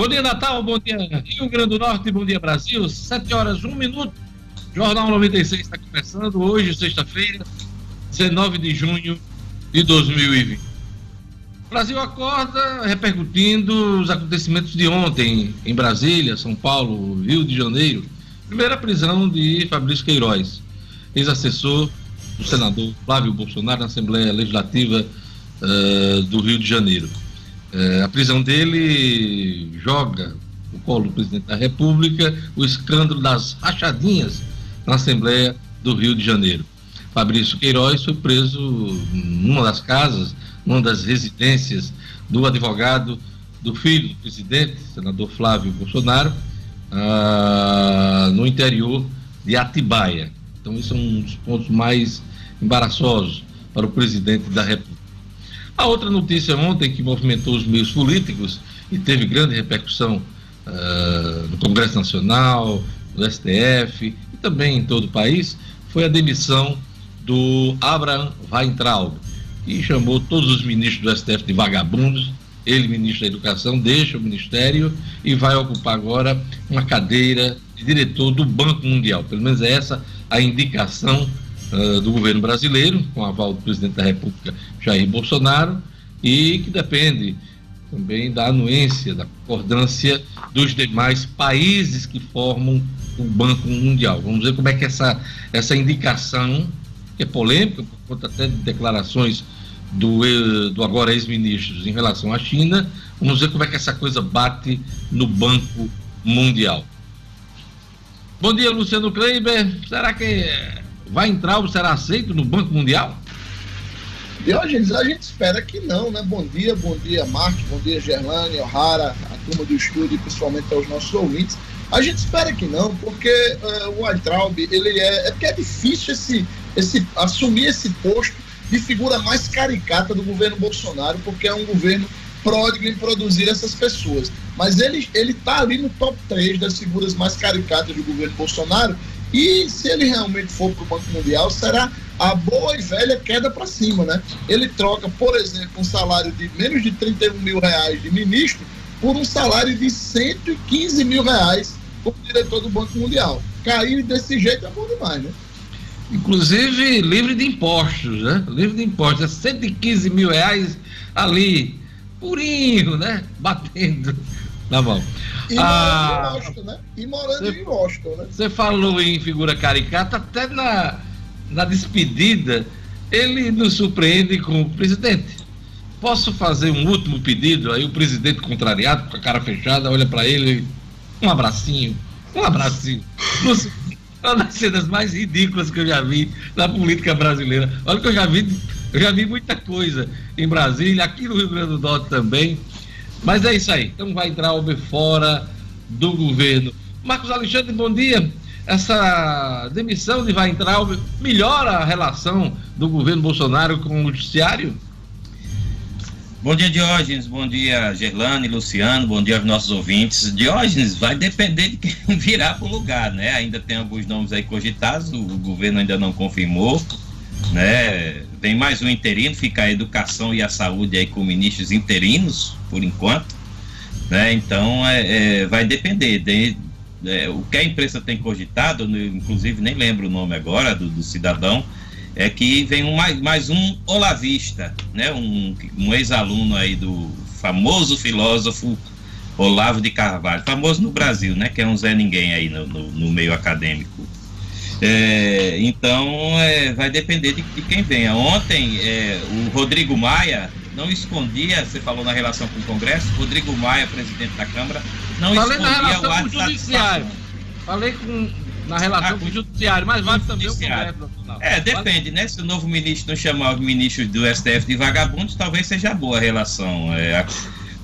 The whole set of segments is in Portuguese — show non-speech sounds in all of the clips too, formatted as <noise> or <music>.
Bom dia, Natal, bom dia Rio Grande do Norte, bom dia, Brasil. Sete horas, um minuto. Jornal 96 está começando hoje, sexta-feira, 19 de junho de 2020. O Brasil acorda repercutindo os acontecimentos de ontem em Brasília, São Paulo, Rio de Janeiro. Primeira prisão de Fabrício Queiroz, ex-assessor do senador Flávio Bolsonaro na Assembleia Legislativa uh, do Rio de Janeiro. Uh, a prisão dele joga no colo do presidente da República o escândalo das rachadinhas na Assembleia do Rio de Janeiro. Fabrício Queiroz foi preso numa das casas, numa das residências do advogado do filho do presidente, senador Flávio Bolsonaro, uh, no interior de Atibaia. Então, isso é um dos pontos mais embaraçosos para o presidente da República. A outra notícia ontem que movimentou os meios políticos e teve grande repercussão uh, no Congresso Nacional, no STF e também em todo o país foi a demissão do Abraham Weintraub, que chamou todos os ministros do STF de vagabundos. Ele, ministro da Educação, deixa o ministério e vai ocupar agora uma cadeira de diretor do Banco Mundial. Pelo menos é essa a indicação uh, do governo brasileiro, com aval do presidente da República, Jair Bolsonaro, e que depende também da anuência, da concordância dos demais países que formam o Banco Mundial. Vamos ver como é que essa, essa indicação, que é polêmica, por conta até de declarações do, eh, do agora ex-ministro em relação à China, vamos ver como é que essa coisa bate no Banco Mundial. Bom dia, Luciano Kleiber. Será que vai entrar ou será aceito no Banco Mundial? Diógenes, a gente espera que não, né? Bom dia, bom dia, Marcos, bom dia, Gerlane, O'Hara, a turma do estúdio e principalmente aos nossos ouvintes. A gente espera que não, porque uh, o Weintraub, ele é, é porque é difícil esse, esse, assumir esse posto de figura mais caricata do governo Bolsonaro, porque é um governo pródigo em produzir essas pessoas. Mas ele está ali no top 3 das figuras mais caricatas do governo Bolsonaro e se ele realmente for para o Banco Mundial, será a boa e velha queda para cima, né? Ele troca, por exemplo, um salário de menos de 31 mil reais de ministro por um salário de 115 mil reais como diretor do Banco Mundial. Cair desse jeito é bom demais, né? Inclusive livre de impostos, né? Livre de impostos, é 115 mil reais ali, purinho, né? Batendo na mão. E ah, morando em Washington, né? E morando cê, em Washington, né? Você falou em figura caricata, até na, na despedida, ele nos surpreende com o presidente. Posso fazer um último pedido? Aí o presidente contrariado, com a cara fechada, olha para ele, um abracinho, um abracinho. <laughs> Uma das cenas mais ridículas que eu já vi na política brasileira. Olha que eu já vi, eu já vi muita coisa em Brasília, aqui no Rio Grande do Norte também. Mas é isso aí. Então vai entrar o fora do governo. Marcos Alexandre, bom dia. Essa demissão de Weintraub melhora a relação do governo Bolsonaro com o judiciário? Bom dia, Diógenes. Bom dia, Gerlane, Luciano. Bom dia aos nossos ouvintes. Diógenes, vai depender de quem <laughs> virar para o lugar, né? Ainda tem alguns nomes aí cogitados, o governo ainda não confirmou, né? Vem mais um interino, fica a educação e a saúde aí com ministros interinos, por enquanto, né? Então, é, é vai depender. De, é, o que a imprensa tem cogitado, inclusive nem lembro o nome agora do, do cidadão, é que vem um, mais, um olavista, né? um, um ex-aluno aí do famoso filósofo Olavo de Carvalho, famoso no Brasil, né? que é um Zé Ninguém aí no, no, no meio acadêmico. É, então, é, vai depender de, de, quem venha. Ontem, é, o Rodrigo Maia não escondia, você falou na relação com o Congresso, Rodrigo Maia, presidente da Câmara, não Falei escondia o com o Judiciário. Falei com na relação ah, com o judiciário, mas vale também o Congresso É, depende, né? Se o novo ministro não chamar os ministros do STF de vagabundos, talvez seja boa a relação. É,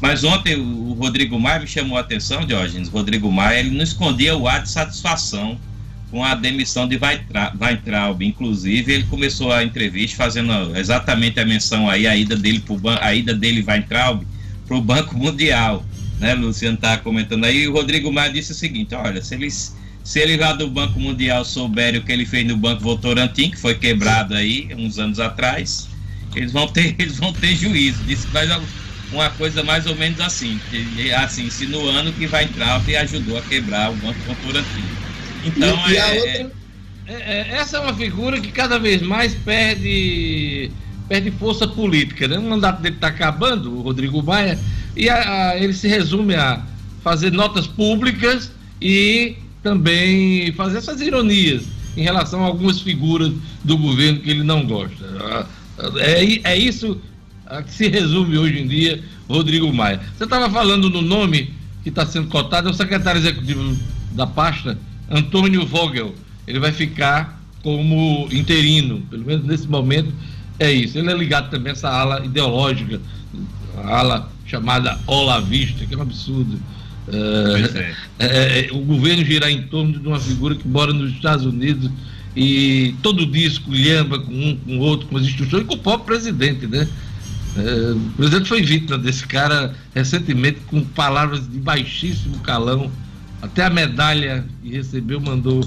mas ontem o Rodrigo Maia me chamou a atenção, Diógenes, Rodrigo Maia, ele não escondia o ar de satisfação com a demissão de Weintraub. Inclusive, ele começou a entrevista fazendo exatamente a menção aí, a ida dele, pro, a ida dele Weintraub, para o Banco Mundial. Né, Luciano está comentando aí, e o Rodrigo Maia disse o seguinte: olha, se eles se ele lá do Banco Mundial souberem o que ele fez no Banco Votorantim, que foi quebrado aí uns anos atrás, eles vão ter, <laughs> eles vão ter juízo. Disse, mas uma coisa mais ou menos assim, que, assim, insinuando que vai entrar e ajudou a quebrar o Banco Corporativo. Então, e, e é, outra... é, é, essa é uma figura que cada vez mais perde perde força política. Né? O mandato dele está acabando, o Rodrigo Maia, e a, a, ele se resume a fazer notas públicas e também fazer essas ironias em relação a algumas figuras do governo que ele não gosta. É, é isso que se resume hoje em dia Rodrigo Maia. Você estava falando no nome que está sendo cotado, é o secretário executivo da pasta, Antônio Vogel. Ele vai ficar como interino, pelo menos nesse momento é isso. Ele é ligado também a essa ala ideológica, a ala chamada Olavista, que é um absurdo. É, é, é, o governo girar em torno de uma figura que mora nos Estados Unidos e todo dia esculhamba com um, com outro, com as instituições e com o próprio presidente, né? É, o presidente foi vítima desse cara recentemente com palavras de baixíssimo calão. Até a medalha que recebeu mandou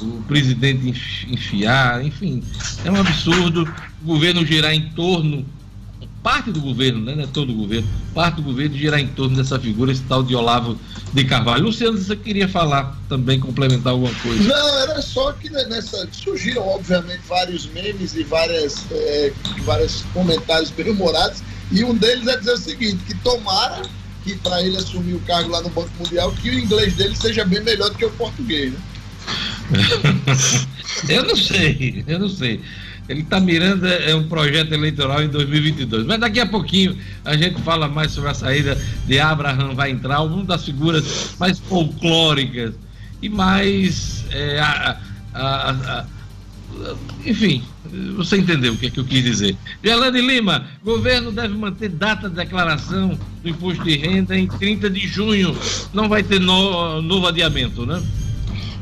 o presidente enfiar, enfim, é um absurdo o governo girar em torno, parte do governo, né, não é todo o governo, parte do governo girar em torno dessa figura, esse tal de Olavo de Carvalho. Luciano, você queria falar também, complementar alguma coisa? Não, era só que nessa surgiram, obviamente, vários memes e várias, é, vários comentários bem-humorados, e um deles é dizer o seguinte, que tomara que para ele assumir o cargo lá no Banco Mundial, que o inglês dele seja bem melhor do que o português, né? <laughs> eu não sei, eu não sei. Ele está mirando é um projeto eleitoral em 2022. Mas daqui a pouquinho a gente fala mais sobre a saída de Abraham vai entrar, uma das figuras mais folclóricas e mais. É, a, a, a, enfim, você entendeu o que é que eu quis dizer. Gelane Lima, governo deve manter data de declaração do imposto de renda em 30 de junho. Não vai ter no, novo adiamento, né?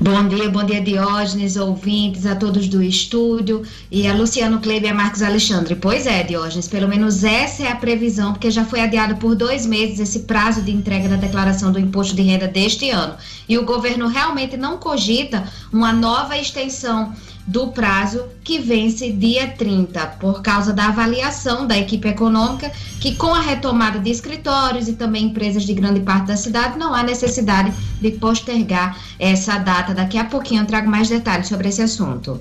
Bom dia, bom dia Diógenes, ouvintes, a todos do estúdio e a Luciano Kleber e a Marcos Alexandre. Pois é, Diógenes, pelo menos essa é a previsão, porque já foi adiado por dois meses esse prazo de entrega da declaração do imposto de renda deste ano. E o governo realmente não cogita uma nova extensão do prazo que vence dia 30, por causa da avaliação da equipe econômica, que com a retomada de escritórios e também empresas de grande parte da cidade, não há necessidade de postergar essa data. Daqui a pouquinho eu trago mais detalhes sobre esse assunto.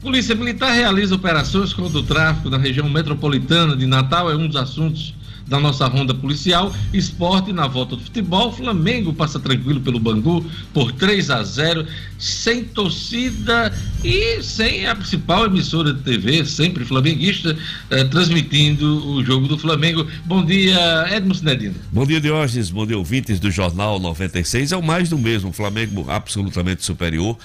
Polícia Militar realiza operações contra o tráfico na região metropolitana de Natal, é um dos assuntos da nossa ronda policial. Esporte na volta do futebol. Flamengo passa tranquilo pelo Bangu por 3 a 0 sem torcida e sem a principal emissora de TV, sempre flamenguista, eh, transmitindo o jogo do Flamengo. Bom dia, Edmo Sinedino. Bom dia, Diógenes. Bom dia, ouvintes do Jornal 96. É o mais do mesmo. Flamengo absolutamente superior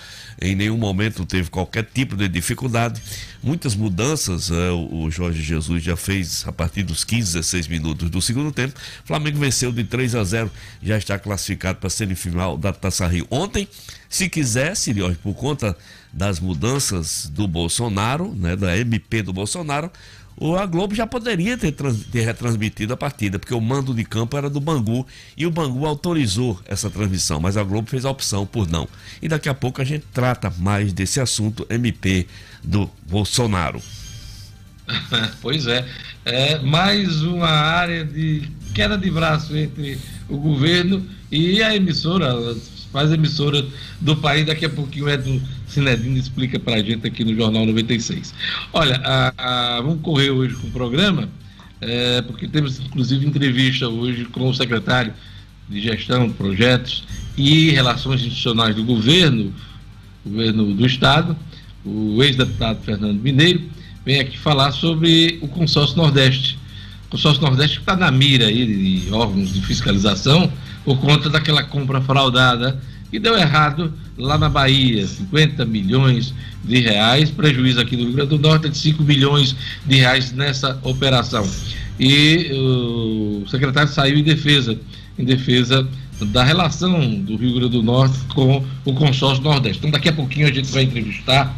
em nenhum momento teve qualquer tipo de dificuldade. Muitas mudanças é, o Jorge Jesus já fez a partir dos 15, 16 minutos do segundo tempo. Flamengo venceu de 3 a 0, já está classificado para a semifinal da Taça Rio. Ontem, se quisesse, por conta das mudanças do Bolsonaro, né, da MP do Bolsonaro, a Globo já poderia ter, ter, retransmitido a partida, porque o mando de campo era do Bangu e o Bangu autorizou essa transmissão, mas a Globo fez a opção por não. E daqui a pouco a gente trata mais desse assunto MP do Bolsonaro. <laughs> pois é, é mais uma área de queda de braço entre o governo e a emissora, mais emissoras do país. Daqui a pouquinho o Edson Sinedino explica para a gente aqui no Jornal 96. Olha, a, a, vamos correr hoje com o programa, é, porque temos inclusive entrevista hoje com o secretário de Gestão, Projetos e Relações Institucionais do governo, governo do Estado, o ex-deputado Fernando Mineiro, vem aqui falar sobre o consórcio Nordeste. O consórcio Nordeste está na mira aí de órgãos de fiscalização por conta daquela compra fraudada que deu errado lá na Bahia, 50 milhões de reais, prejuízo aqui no Rio Grande do Norte de 5 milhões de reais nessa operação. E o secretário saiu em defesa, em defesa da relação do Rio Grande do Norte com o consórcio Nordeste. Então daqui a pouquinho a gente vai entrevistar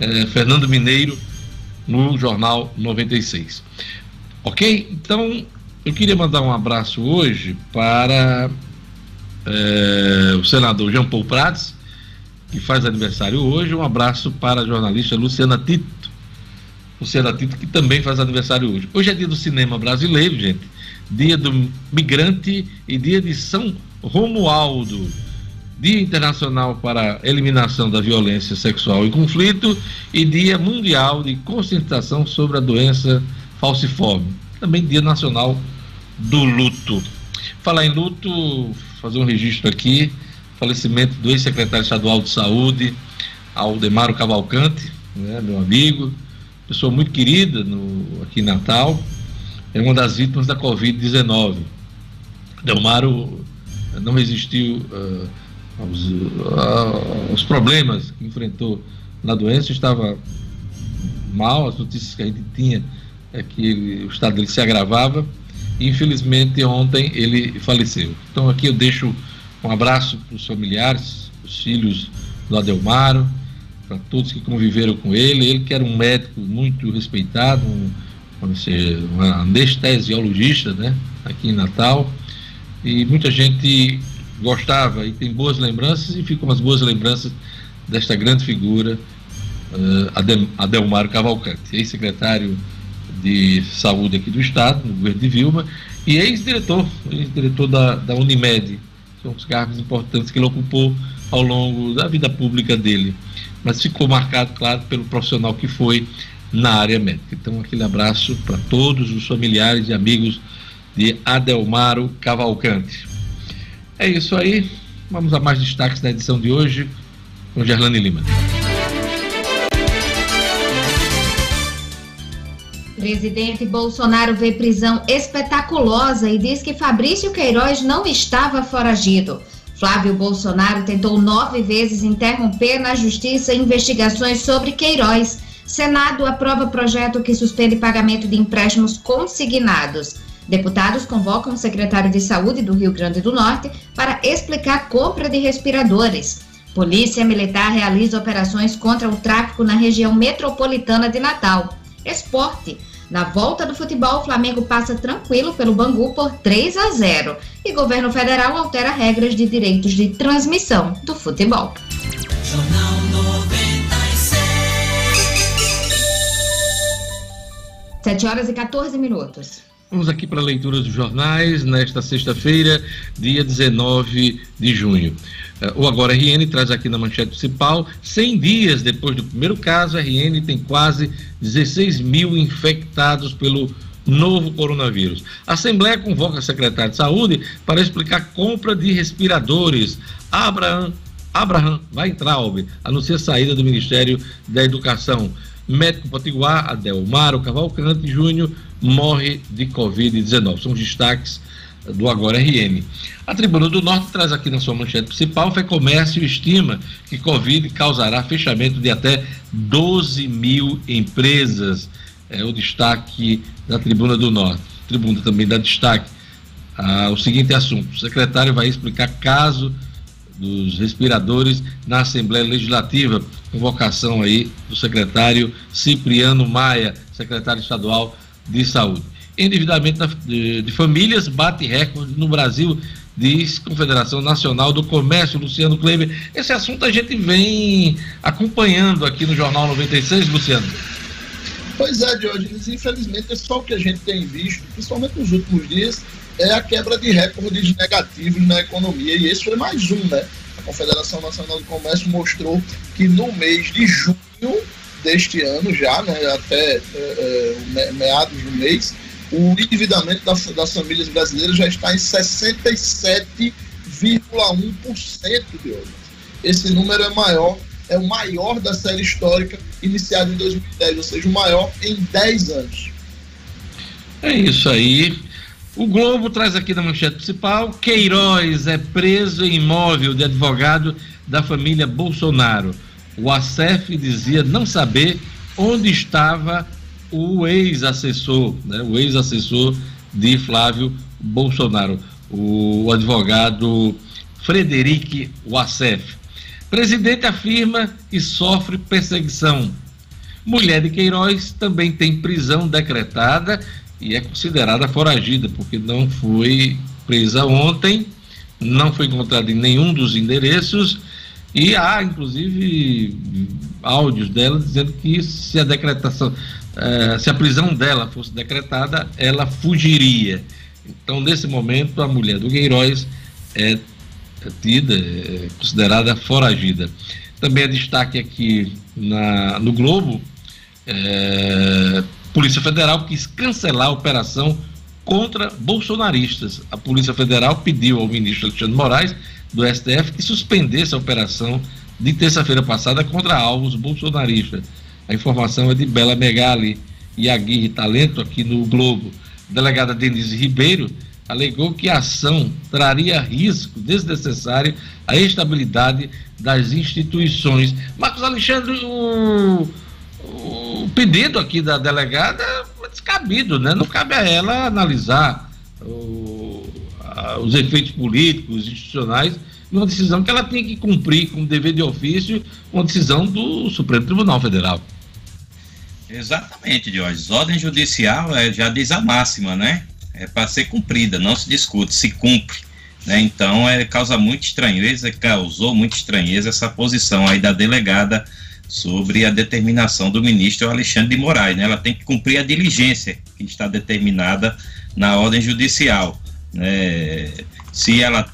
eh, Fernando Mineiro no Jornal 96. Ok? Então eu queria mandar um abraço hoje para é, o senador Jean Paul Prats, que faz aniversário hoje. Um abraço para a jornalista Luciana Tito, Ceará Tito, que também faz aniversário hoje. Hoje é dia do cinema brasileiro, gente. Dia do migrante e dia de São Romualdo. Dia Internacional para a Eliminação da Violência Sexual e Conflito e Dia Mundial de Conscientização sobre a Doença Falciforme. Também Dia Nacional do Luto. Falar em luto, fazer um registro aqui, falecimento do ex-secretário estadual de Saúde, Aldemaro Cavalcante, né, meu amigo, pessoa muito querida no, aqui em Natal, é uma das vítimas da Covid-19. Delmaro não resistiu uh, aos, uh, aos, problemas que enfrentou na doença, estava mal, as notícias que a gente tinha é que ele, o estado dele se agravava infelizmente ontem ele faleceu. Então aqui eu deixo um abraço para os familiares, os filhos do Adelmaro, para todos que conviveram com ele. Ele que era um médico muito respeitado, um, um anestesiologista, né, aqui em Natal. E muita gente gostava e tem boas lembranças e ficam as boas lembranças desta grande figura, uh, Adel, Adelmaro Cavalcante, ex-secretário de saúde aqui do estado, no governo de Vilma, e ex-diretor, ex-diretor da, da Unimed. São os cargos importantes que ele ocupou ao longo da vida pública dele. Mas ficou marcado, claro, pelo profissional que foi na área médica. Então, aquele abraço para todos os familiares e amigos de Adelmaro Cavalcante. É isso aí. Vamos a mais destaques da edição de hoje com Gerlane Lima. Presidente Bolsonaro vê prisão espetaculosa e diz que Fabrício Queiroz não estava foragido. Flávio Bolsonaro tentou nove vezes interromper na justiça investigações sobre Queiroz. Senado aprova projeto que suspende pagamento de empréstimos consignados. Deputados convocam o secretário de Saúde do Rio Grande do Norte para explicar compra de respiradores. Polícia Militar realiza operações contra o tráfico na região metropolitana de Natal. Esporte. Na volta do futebol, o Flamengo passa tranquilo pelo Bangu por 3 a 0 e governo federal altera regras de direitos de transmissão do futebol. Jornal 96. 7 horas e 14 minutos. Vamos aqui para a leitura dos jornais nesta sexta-feira, dia 19 de junho. O Agora RN traz aqui na manchete principal: 100 dias depois do primeiro caso, a RN tem quase 16 mil infectados pelo novo coronavírus. A Assembleia convoca a secretária de Saúde para explicar compra de respiradores. Abraham, Abraham Weintraub anuncia a saída do Ministério da Educação. Médico Potiguar, Adelmaro Cavalcante Júnior, morre de Covid-19. São os destaques do Agora RN. A Tribuna do Norte traz aqui na sua manchete principal: Fé Comércio estima que Covid causará fechamento de até 12 mil empresas. É o destaque da Tribuna do Norte. A Tribuna também dá destaque ao seguinte assunto: o secretário vai explicar caso dos respiradores na Assembleia Legislativa, convocação aí do secretário Cipriano Maia, secretário estadual de Saúde endividamento de, famílias bate recorde no Brasil, diz Confederação Nacional do Comércio, Luciano Kleber. Esse assunto a gente vem acompanhando aqui no Jornal 96, Luciano. Pois é, Diogenes, infelizmente, só o que a gente tem visto, principalmente nos últimos dias, é a quebra de recordes negativos na economia, e esse foi mais um, né? A Confederação Nacional do Comércio mostrou que no mês de junho deste ano, já, né, até é, é, meados do mês, o endividamento das, das famílias brasileiras já está em 67,1% de hoje. Esse número é maior, é o maior da série histórica iniciada em 2010, ou seja, o maior em 10 anos. É isso aí. O Globo traz aqui na manchete principal: Queiroz é preso em imóvel de advogado da família Bolsonaro. O ACEF dizia não saber onde estava o ex-assessor, né, o ex-assessor de Flávio Bolsonaro, o advogado Frederic Wassef. Presidente afirma que sofre perseguição. Mulher de Queiroz também tem prisão decretada e é considerada foragida, porque não foi presa ontem, não foi encontrada em nenhum dos endereços E há, inclusive, áudios dela dizendo que se a decretação, eh, se a prisão dela fosse decretada, ela fugiria. Então, nesse momento, a mulher do Queiroz é tida, é considerada foragida. Também é destaque aqui na, no Globo, é, Polícia Federal quis cancelar a operação contra bolsonaristas. A Polícia Federal pediu ao ministro Alexandre Moraes, do STF, que suspendesse a operação de terça-feira passada contra alvos bolsonaristas. A informação é de Bela Megali e Aguirre Talento, aqui no Globo. A delegada Denise Ribeiro alegou que a ação traria risco desnecessário à estabilidade das instituições. Marcos Alexandre, o, o pedido aqui da delegada é descabido, né? Não cabe a ela analisar o, a, os efeitos políticos, institucionais, uma decisão que ela tem que cumprir como dever de ofício, uma decisão do Supremo Tribunal Federal. Exatamente, Jorge. Ordem judicial é, já diz a máxima, né? É para ser cumprida, não se discute, se cumpre. Né? Então, é, causa muita estranheza, causou muita estranheza essa posição aí da delegada sobre a determinação do ministro Alexandre de Moraes. Né? Ela tem que cumprir a diligência que está determinada na ordem judicial. Né? Se ela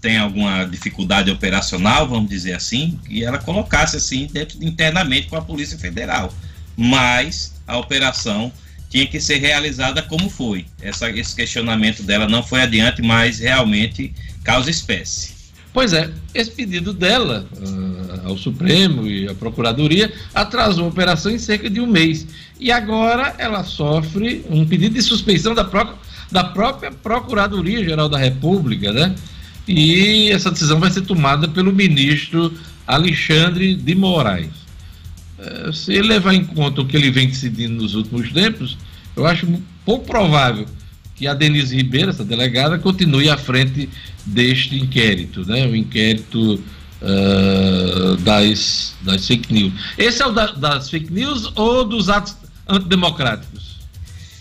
tem alguma dificuldade operacional, vamos dizer assim, e ela colocasse assim dentro internamente com a Polícia Federal mas a operação tinha que ser realizada como foi. Essa, esse questionamento dela não foi adiante, mas realmente causa espécie. Pois é, esse pedido dela uh, ao Supremo e à Procuradoria atrasou a operação em cerca de um mês. E agora ela sofre um pedido de suspeição da, pró da própria Procuradoria Geral da República, né? E essa decisão vai ser tomada pelo ministro Alexandre de Moraes. Eh, se ele levar em conta o que ele vem decidindo nos últimos tempos, eu acho pouco provável que a Denise Ribeiro, essa delegada, continue à frente deste inquérito, né? o inquérito uh, das, das fake news. Esse é o da, das fake news ou dos atos antidemocráticos?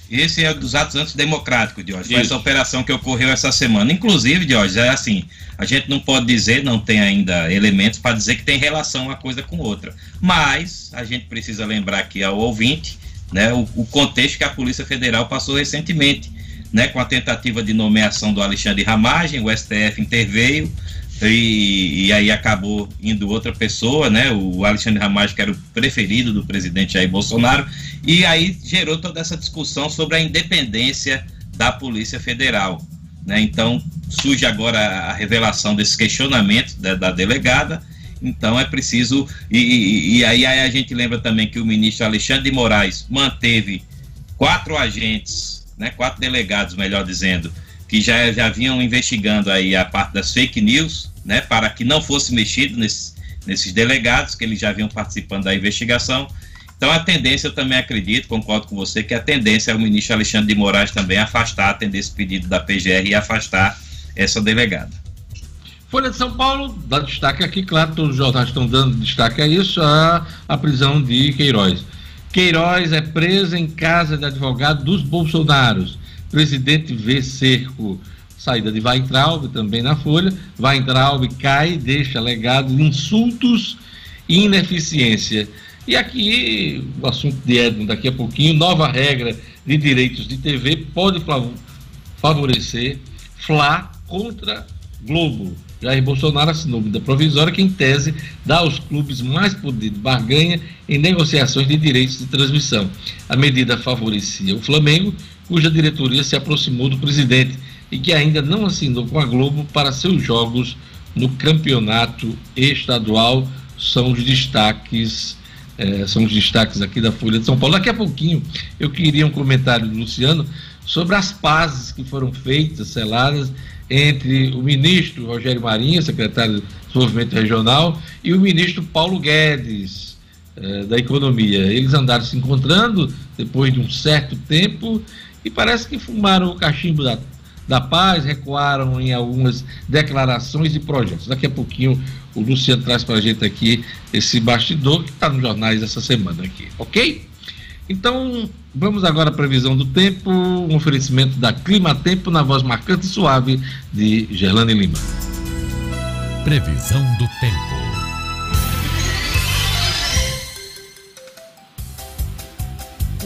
Esse é dos atos antidemocráticos, Diógenes. Essa operação que ocorreu essa semana. Inclusive, Diógenes, é assim, a gente não pode dizer, não tem ainda elementos para dizer que tem relação uma coisa com outra. Mas a gente precisa lembrar aqui ao ouvinte né, o, o contexto que a Polícia Federal passou recentemente, né, com a tentativa de nomeação do Alexandre Ramagem, o STF interveio, e, e, aí acabou indo outra pessoa, né? O Alexandre Ramagem, que era o preferido do presidente Jair Bolsonaro, e aí gerou toda essa discussão sobre a independência da Polícia Federal. Né? Então surge agora a revelação desse questionamento da, da delegada. Então é preciso. E, e, e aí, aí a gente lembra também que o ministro Alexandre de Moraes manteve quatro agentes, né, quatro delegados, melhor dizendo, que já, já vinham investigando aí a parte das fake news, né, para que não fosse mexido nesses, nesses delegados, que eles já vinham participando da investigação. Então, a tendência, eu também acredito, concordo com você, que a tendência é o ministro Alexandre de Moraes também afastar, atender esse pedido da PGR e afastar essa delegada. Folha de São Paulo dá destaque aqui, claro, todos os jornais estão dando destaque a isso, a, a prisão de Queiroz. Queiroz é preso em casa de advogado dos Bolsonaros. Presidente vê cerco saída de Weintraub, também na Folha. Weintraub cai, deixa legado insultos e ineficiência. E aqui, o assunto de Edno daqui a pouquinho, nova regra de direitos de TV pode favorecer Fla contra Globo. Jair Bolsonaro assinou medida provisória que, em tese, dá aos clubes mais poder de barganha em negociações de direitos de transmissão. A medida favorecia o Flamengo, cuja diretoria se aproximou do presidente e que ainda não assinou com a Globo para seus jogos no campeonato estadual. São os destaques, eh, são os destaques aqui da Folha de São Paulo. Daqui a pouquinho eu queria um comentário do Luciano sobre as pazes que foram feitas, seladas entre o ministro Rogério Marinho, secretário de Desenvolvimento Regional, e o ministro Paulo Guedes, eh, da Economia. Eles andaram se encontrando depois de um certo tempo e parece que fumaram o cachimbo da da Paz, recuaram em algumas declarações e projetos. Daqui a pouquinho o Luciano traz para a gente aqui esse bastidor que está nos jornais essa semana aqui, ok? Então, Vamos agora à previsão do tempo, um oferecimento da Clima Tempo na voz marcante e suave de Gerlane Lima. Previsão do tempo.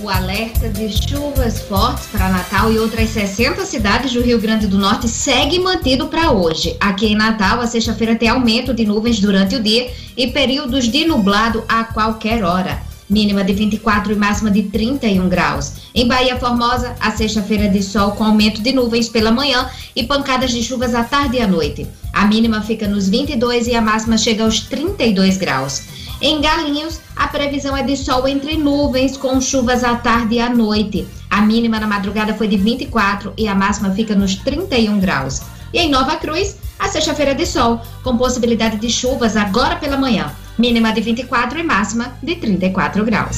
O alerta de chuvas fortes para Natal e outras 60 cidades do Rio Grande do Norte segue mantido para hoje. Aqui em Natal, a sexta-feira tem aumento de nuvens durante o dia e períodos de nublado a qualquer hora mínima de 24 e máxima de 31 graus. Em Bahia Formosa, a sexta-feira de sol com aumento de nuvens pela manhã e pancadas de chuvas à tarde e à noite. A mínima fica nos 22 e a máxima chega aos 32 graus. Em Galinhos, a previsão é de sol entre nuvens com chuvas à tarde e à noite. A mínima na madrugada foi de 24 e a máxima fica nos 31 graus. E em Nova Cruz, a sexta-feira de sol, com possibilidade de chuvas agora pela manhã mínima de 24 e máxima de 34 graus.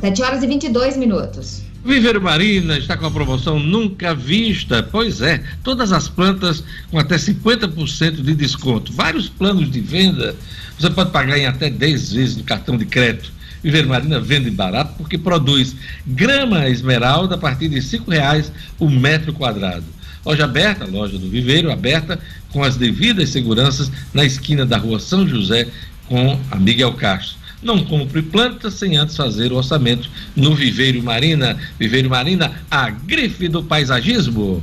Sete horas e 22 minutos. Viveiro Marina está com a promoção nunca vista. Pois é, todas as plantas com até 50% de desconto. Vários planos de venda. Você pode pagar em até 10 vezes no cartão de crédito. Viveiro Marina vende barato porque produz grama esmeralda a partir de R$ reais o metro quadrado. Loja aberta, loja do Viveiro, aberta com as devidas seguranças na esquina da rua São José com a Miguel Castro. Não compre plantas sem antes fazer o orçamento no Viveiro Marina. Viveiro Marina, a grife do paisagismo.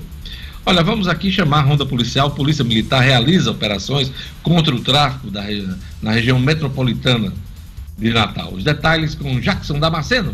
Olha, vamos aqui chamar a Ronda Policial. Polícia Militar realiza operações contra o tráfico da, na região metropolitana de Natal. Os detalhes com Jackson Damasceno.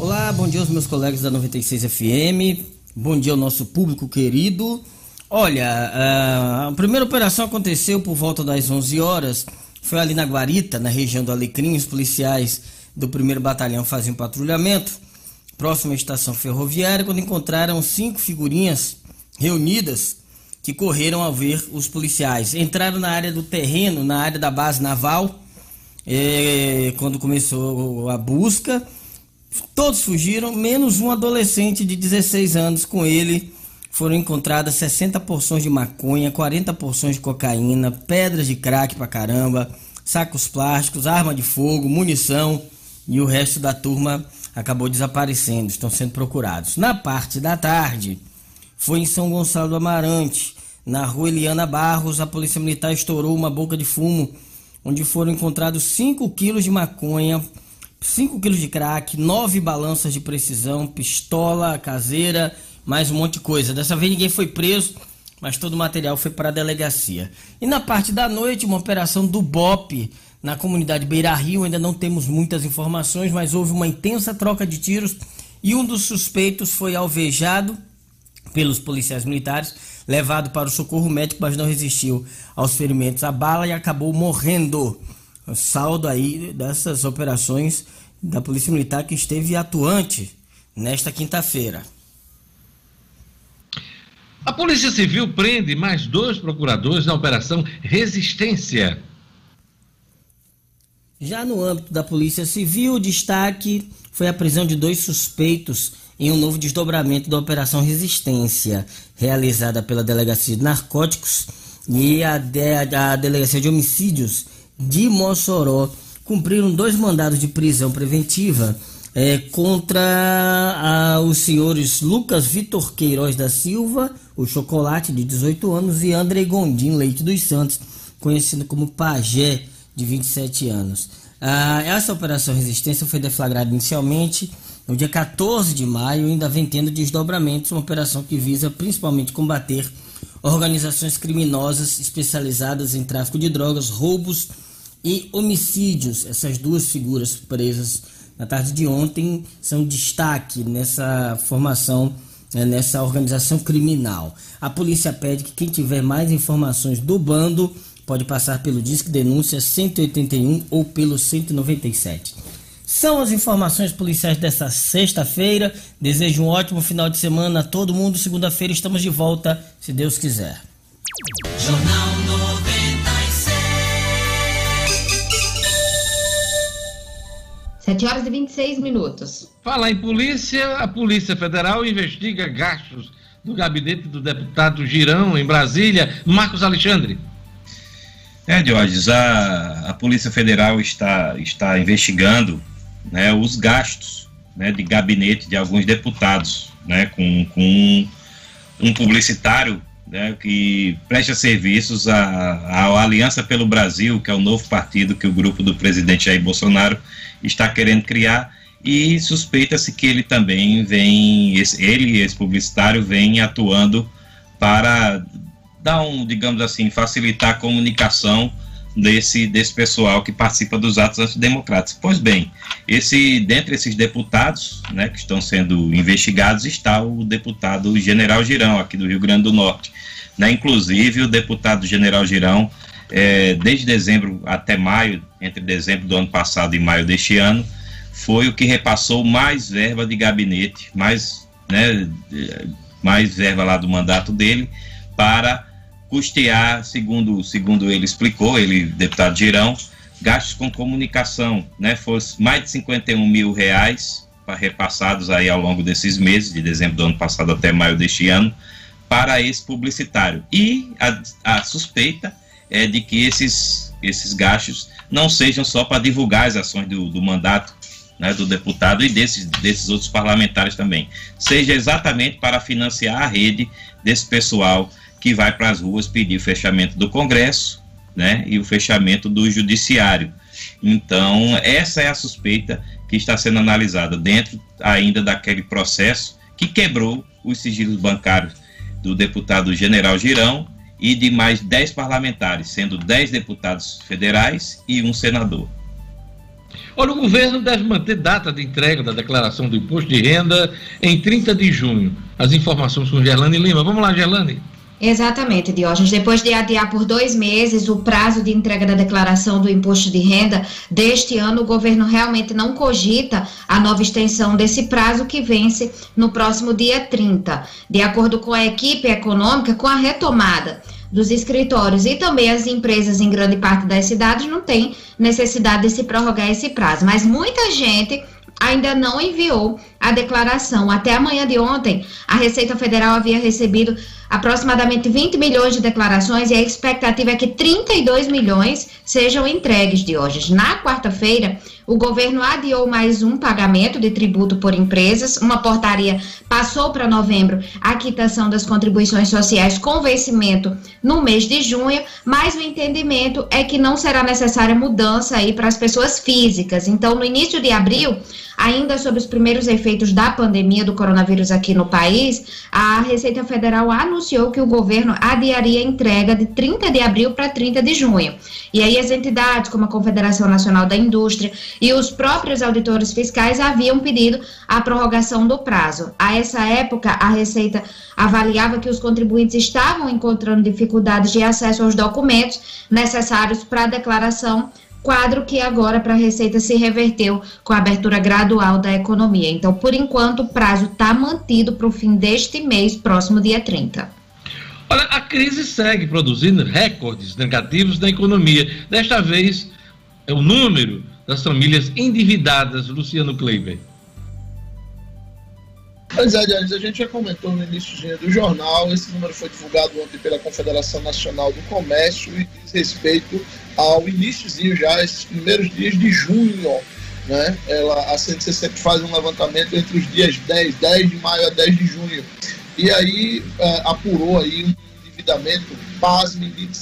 Olá, bom dia aos meus colegas da 96 FM. Bom dia ao nosso público querido. Olha, a primeira operação aconteceu por volta das 11 horas. Foi ali na Guarita, na região do Alecrim. Os policiais do primeiro batalhão faziam patrulhamento próximo à estação ferroviária quando encontraram cinco figurinhas reunidas que correram ao ver os policiais. Entraram na área do terreno, na área da base naval, é, quando começou a busca Todos fugiram, menos um adolescente de 16 anos. Com ele foram encontradas 60 porções de maconha, 40 porções de cocaína, pedras de crack pra caramba, sacos plásticos, arma de fogo, munição e o resto da turma acabou desaparecendo, estão sendo procurados. Na parte da tarde, foi em São Gonçalo do Amarante, na rua Eliana Barros, a polícia militar estourou uma boca de fumo, onde foram encontrados 5 quilos de maconha, 5 quilos de crack, 9 balanças de precisão, pistola caseira, mais um monte de coisa. Dessa vez ninguém foi preso, mas todo o material foi para a delegacia. E na parte da noite, uma operação do BOP na comunidade Beira Rio. Ainda não temos muitas informações, mas houve uma intensa troca de tiros e um dos suspeitos foi alvejado pelos policiais militares, levado para o socorro médico, mas não resistiu aos ferimentos à bala e acabou morrendo saldo aí dessas operações da Polícia Militar que esteve atuante nesta quinta-feira. A Polícia Civil prende mais dois procuradores na Operação Resistência. Já no âmbito da Polícia Civil, o destaque foi a prisão de dois suspeitos em um novo desdobramento da Operação Resistência, realizada pela Delegacia de Narcóticos e a, de, a Delegacia de Homicídios de Mossoró cumpriram dois mandados de prisão preventiva é, contra a, os senhores Lucas Vitor Queiroz da Silva, o Chocolate, de 18 anos, e André Gondim Leite dos Santos, conhecido como Pajé, de 27 anos. Ah, essa operação Resistência foi deflagrada inicialmente no dia 14 de maio, ainda vem tendo desdobramentos, uma operação que visa principalmente combater organizações criminosas especializadas em tráfico de drogas, roubos e homicídios. Essas duas figuras presas na tarde de ontem são destaque nessa formação, né, nessa organização criminal. A polícia pede que quem tiver mais informações do bando pode passar pelo Disque Denúncia 181 ou pelo 197. São as informações policiais dessa sexta-feira. Desejo um ótimo final de semana a todo mundo. Segunda-feira estamos de volta, se Deus quiser. Jornal 7 horas e 26 minutos. Falar em polícia, a Polícia Federal investiga gastos do gabinete do deputado Girão, em Brasília. Marcos Alexandre. É, Diógenes, a, a Polícia Federal está, está investigando né, os gastos né, de gabinete de alguns deputados, né, com, com um, um publicitário né, que presta serviços à, à Aliança pelo Brasil, que é o novo partido que o grupo do presidente Jair Bolsonaro está querendo criar, e suspeita-se que ele também vem, ele, esse publicitário, vem atuando para dar um, digamos assim, facilitar a comunicação desse, desse pessoal que participa dos atos antidemocráticos. Pois bem, esse, dentre esses deputados né, que estão sendo investigados está o deputado General Girão, aqui do Rio Grande do Norte. Né? Inclusive, o deputado General Girão, é, desde dezembro até maio, entre dezembro do ano passado e maio deste ano, foi o que repassou mais verba de gabinete, mais, né, mais verba lá do mandato dele, para custear, segundo, segundo ele explicou, ele, deputado Girão, gastos com comunicação, né, fosse mais de 51 mil reais repassados aí ao longo desses meses, de dezembro do ano passado até maio deste ano, para esse publicitário. E a, a suspeita é de que esses, esses gastos não sejam só para divulgar as ações do, do mandato né, do deputado e desses, desses outros parlamentares também, seja exatamente para financiar a rede desse pessoal que vai para as ruas pedir o fechamento do Congresso né, e o fechamento do Judiciário. Então, essa é a suspeita que está sendo analisada dentro ainda daquele processo que quebrou os sigilos bancários do deputado General Girão e de mais 10 parlamentares, sendo 10 deputados federais e um senador. Olha, o governo deve manter data de entrega da declaração do imposto de renda em 30 de junho. As informações com Gerlane Lima. Vamos lá, Gerlane. Exatamente, Diógenes. Depois de adiar por dois meses o prazo de entrega da declaração do imposto de renda deste ano, o governo realmente não cogita a nova extensão desse prazo que vence no próximo dia 30. De acordo com a equipe econômica, com a retomada dos escritórios e também as empresas em grande parte das cidades não tem necessidade de se prorrogar esse prazo. Mas muita gente ainda não enviou a declaração. Até amanhã de ontem, a Receita Federal havia recebido aproximadamente 20 milhões de declarações e a expectativa é que 32 milhões sejam entregues de hoje. Na quarta-feira, o governo adiou mais um pagamento de tributo por empresas. Uma portaria passou para novembro a quitação das contribuições sociais com vencimento no mês de junho, mas o entendimento é que não será necessária mudança aí para as pessoas físicas. Então, no início de abril, ainda sobre os primeiros efeitos da pandemia do coronavírus aqui no país, a Receita Federal anunciou que o governo adiaria a entrega de 30 de abril para 30 de junho. E aí as entidades como a Confederação Nacional da Indústria e os próprios auditores fiscais haviam pedido a prorrogação do prazo. A essa época, a Receita avaliava que os contribuintes estavam encontrando dificuldades de acesso aos documentos necessários para a declaração quadro que agora para a Receita se reverteu com a abertura gradual da economia. Então, por enquanto, o prazo está mantido para o fim deste mês, próximo dia 30. Olha, a crise segue produzindo recordes negativos na economia. Desta vez, é o número das famílias endividadas, Luciano Kleiber. Pois é, Dianes, a gente já comentou no início do jornal, esse número foi divulgado ontem pela Confederação Nacional do Comércio e diz respeito ao iníciozinho já, esses primeiros dias de junho, né? Ela, a CNC sempre faz um levantamento entre os dias 10, 10 de maio a 10 de junho, e aí é, apurou aí um endividamento, pasme, de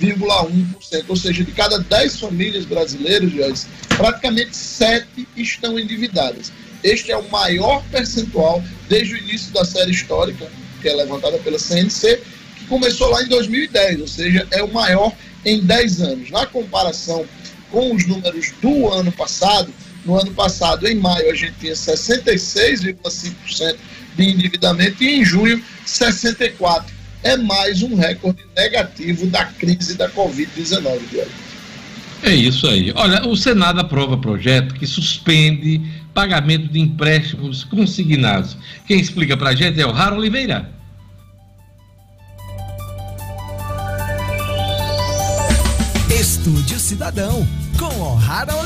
67,1%, ou seja, de cada 10 famílias brasileiras, praticamente 7 estão endividadas. Este é o maior percentual desde o início da série histórica, que é levantada pela CNC, que começou lá em 2010, ou seja, é o maior em 10 anos. Na comparação com os números do ano passado, no ano passado, em maio, a gente tinha 66,5% de endividamento e em junho, 64%. É mais um recorde negativo da crise da Covid-19, É isso aí. Olha, o Senado aprova projeto que suspende pagamento de empréstimos consignados. Quem explica para a gente é o Raro Oliveira. Estúdio cidadão, com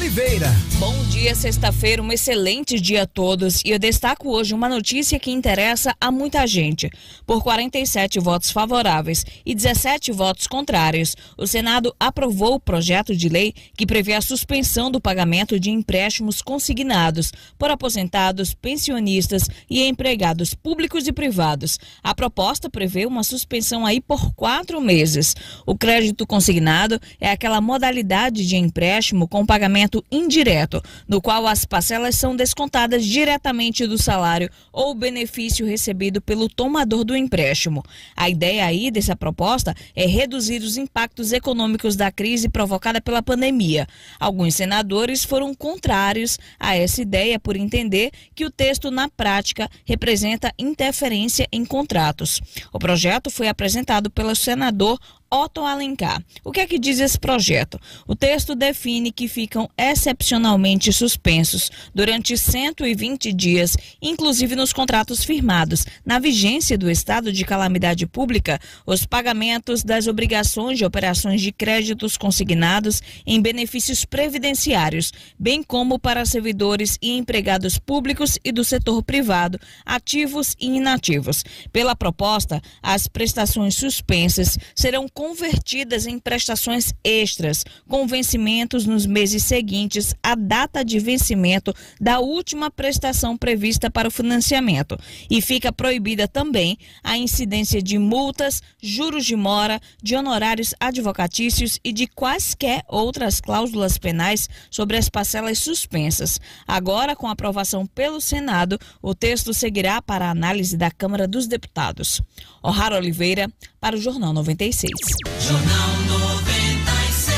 Oliveira. Bom dia, sexta-feira, um excelente dia a todos. E eu destaco hoje uma notícia que interessa a muita gente. Por 47 votos favoráveis e 17 votos contrários, o Senado aprovou o projeto de lei que prevê a suspensão do pagamento de empréstimos consignados por aposentados, pensionistas e empregados públicos e privados. A proposta prevê uma suspensão aí por quatro meses. O crédito consignado é aquela modalidade de empréstimo com pagamento indireto, no qual as parcelas são descontadas diretamente do salário ou benefício recebido pelo tomador do empréstimo. A ideia aí dessa proposta é reduzir os impactos econômicos da crise provocada pela pandemia. Alguns senadores foram contrários a essa ideia por entender que o texto na prática representa interferência em contratos. O projeto foi apresentado pelo senador Otto Alencar. O que é que diz esse projeto? O texto define que ficam excepcionalmente suspensos durante 120 dias, inclusive nos contratos firmados, na vigência do estado de calamidade pública, os pagamentos das obrigações de operações de créditos consignados em benefícios previdenciários, bem como para servidores e empregados públicos e do setor privado, ativos e inativos. Pela proposta, as prestações suspensas serão convertidas em prestações extras, com vencimentos nos meses seguintes à data de vencimento da última prestação prevista para o financiamento. E fica proibida também a incidência de multas, juros de mora, de honorários advocatícios e de quaisquer outras cláusulas penais sobre as parcelas suspensas. Agora, com aprovação pelo Senado, o texto seguirá para análise da Câmara dos Deputados. O'Hara Oliveira, para o Jornal 96. Jornal 96.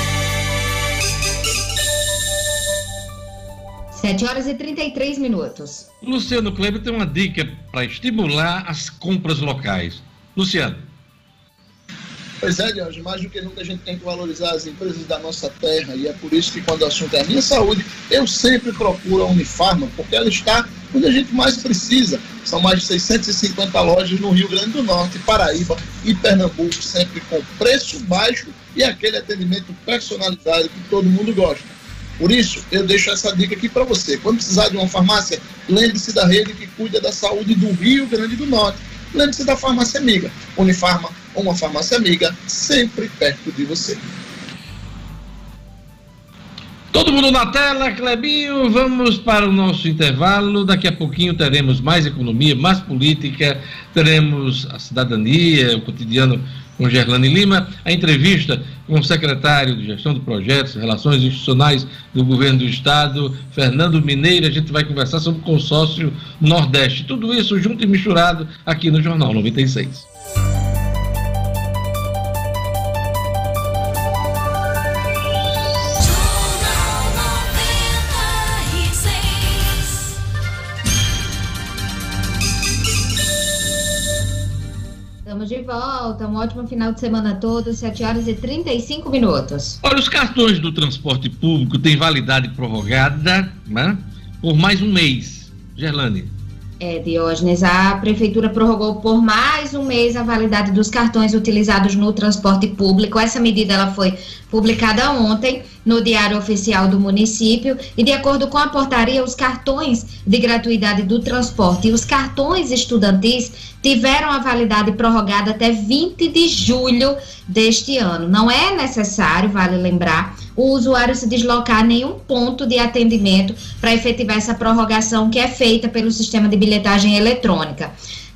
7 horas e 33 minutos. Luciano Kleber tem uma dica para estimular as compras locais. Luciano. Pois é, Jorge, mais do que nunca a gente tem que valorizar as empresas da nossa terra e é por isso que quando o assunto é a minha saúde, eu sempre procuro a Unifarma, porque ela está onde a gente mais precisa. São mais de 650 lojas no Rio Grande do Norte, Paraíba e Pernambuco, sempre com preço baixo e aquele atendimento personalizado que todo mundo gosta. Por isso, eu deixo essa dica aqui para você. Quando precisar de uma farmácia, lembre-se da rede que cuida da saúde do Rio Grande do Norte. Lembre-se da farmácia amiga. Unifarma uma farmácia amiga sempre perto de você. Todo mundo na tela, Clebinho, vamos para o nosso intervalo. Daqui a pouquinho teremos mais economia, mais política, teremos a cidadania, o cotidiano com Gerlane Lima, a entrevista com o secretário de Gestão de Projetos, Relações Institucionais do Governo do Estado, Fernando Mineiro. A gente vai conversar sobre o consórcio Nordeste. Tudo isso junto e misturado aqui no Jornal 96. Volta. Um ótimo final de semana todo, 7 horas e 35 minutos. Olha, os cartões do transporte público têm validade prorrogada né, por mais um mês. Gerlane. É, Diógenes, a Prefeitura prorrogou por mais um mês a validade dos cartões utilizados no transporte público. Essa medida ela foi publicada ontem no Diário Oficial do município e, de acordo com a portaria, os cartões de gratuidade do transporte e os cartões estudantis tiveram a validade prorrogada até 20 de julho deste ano. Não é necessário, vale lembrar, o usuário se deslocar a nenhum ponto de atendimento para efetivar essa prorrogação que é feita pelo sistema de bilhetagem eletrônica.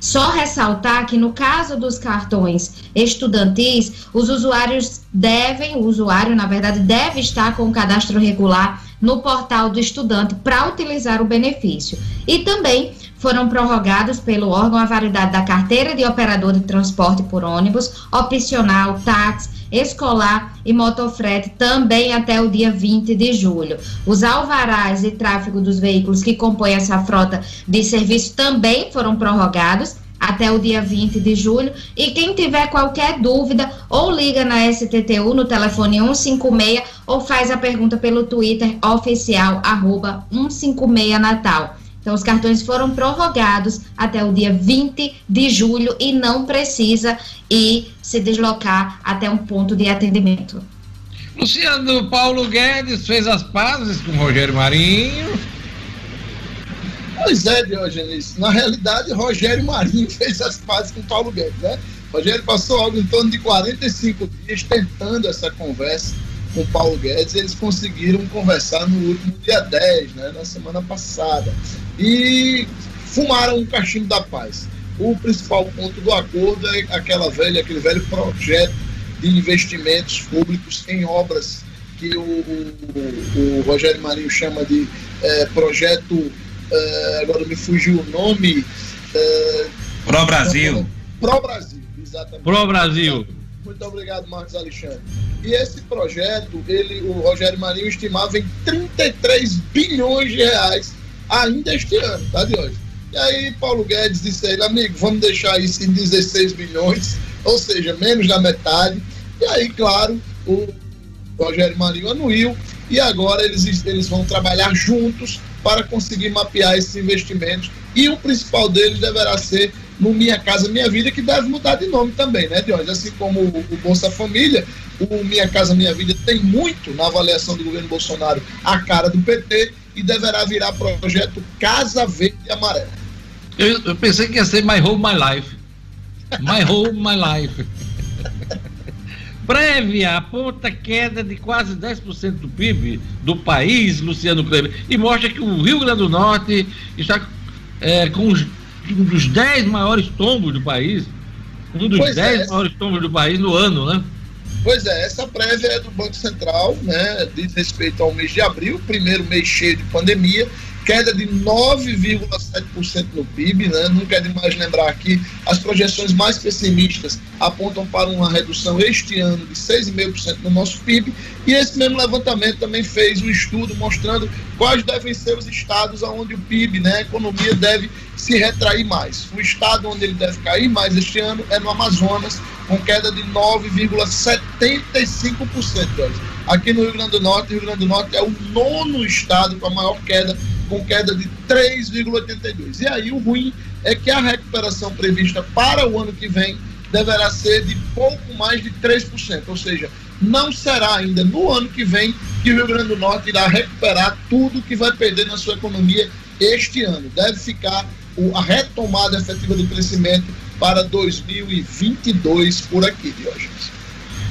Só ressaltar que no caso dos cartões estudantis, os usuários devem, o usuário, na verdade, deve estar com o cadastro regular no portal do estudante para utilizar o benefício. E também foram prorrogados pelo órgão a validade da carteira de operador de transporte por ônibus, opcional, táxi, escolar e motofrete também até o dia 20 de julho. Os alvarás e tráfego dos veículos que compõem essa frota de serviço também foram prorrogados até o dia 20 de julho. E quem tiver qualquer dúvida, ou liga na STTU no telefone 156 ou faz a pergunta pelo Twitter oficial arroba 156 Natal. Então, os cartões foram prorrogados até o dia 20 de julho e não precisa ir se deslocar até um ponto de atendimento. Luciano Paulo Guedes fez as pazes com Rogério Marinho. Pois é, Diogenes. Na realidade, Rogério Marinho <laughs> fez as pazes com Paulo Guedes, né? Rogério passou algo em torno de 45 dias tentando essa conversa com Paulo Guedes. Eles conseguiram conversar no último dia 10, né? Na semana passada. E fumaram um cachimbo da paz. O principal ponto do acordo é aquela velha, aquele velho projeto de investimentos públicos em obras que o, o, o Rogério Marinho chama de é, projeto, é, agora me fugiu o nome. É, Pro Brasil. Pro Brasil, exatamente. Pro Brasil. Muito obrigado, Marcos Alexandre. E esse projeto, ele, o Rogério Marinho estimava em 33 bilhões de reais ainda este ano, tá, de hoje. E aí Paulo Guedes disse a ele, amigo, vamos deixar isso em 16 bilhões ou seja, menos da metade. E aí, claro, o Rogério Marinho anuiu e agora eles, eles vão trabalhar juntos para conseguir mapear esses investimentos. E o principal deles deverá ser no Minha Casa Minha Vida, que deve mudar de nome também, né, Diogo? Assim como o Bolsa Família, o Minha Casa Minha Vida tem muito na avaliação do governo Bolsonaro a cara do PT e deverá virar projeto Casa Verde e Amarela. Eu, eu pensei que ia ser My Home My Life. My Whole My Life. Prévia aponta queda de quase 10% do PIB do país, Luciano Kleber, e mostra que o Rio Grande do Norte está é, com os, um dos 10 maiores tombos do país. Um dos 10 é, maiores tombos do país no ano, né? Pois é, essa prévia é do Banco Central, né? Diz respeito ao mês de abril, primeiro mês cheio de pandemia, queda de 9,7% no PIB, né? Não quero mais lembrar aqui, as projeções mais pessimistas apontam para uma redução este ano de 6,5% no nosso PIB, e esse mesmo levantamento também fez um estudo mostrando quais devem ser os estados onde o PIB, né, a economia deve se retrair mais. O estado onde ele deve cair mais este ano é no Amazonas, com queda de 9,75%. Aqui no Rio Grande do Norte, o Rio Grande do Norte é o nono estado com a maior queda com queda de 3,82. E aí o ruim é que a recuperação prevista para o ano que vem deverá ser de pouco mais de 3%, ou seja, não será ainda no ano que vem que o Rio Grande do Norte irá recuperar tudo que vai perder na sua economia este ano. Deve ficar a retomada efetiva do crescimento para 2022 por aqui, Diógenes.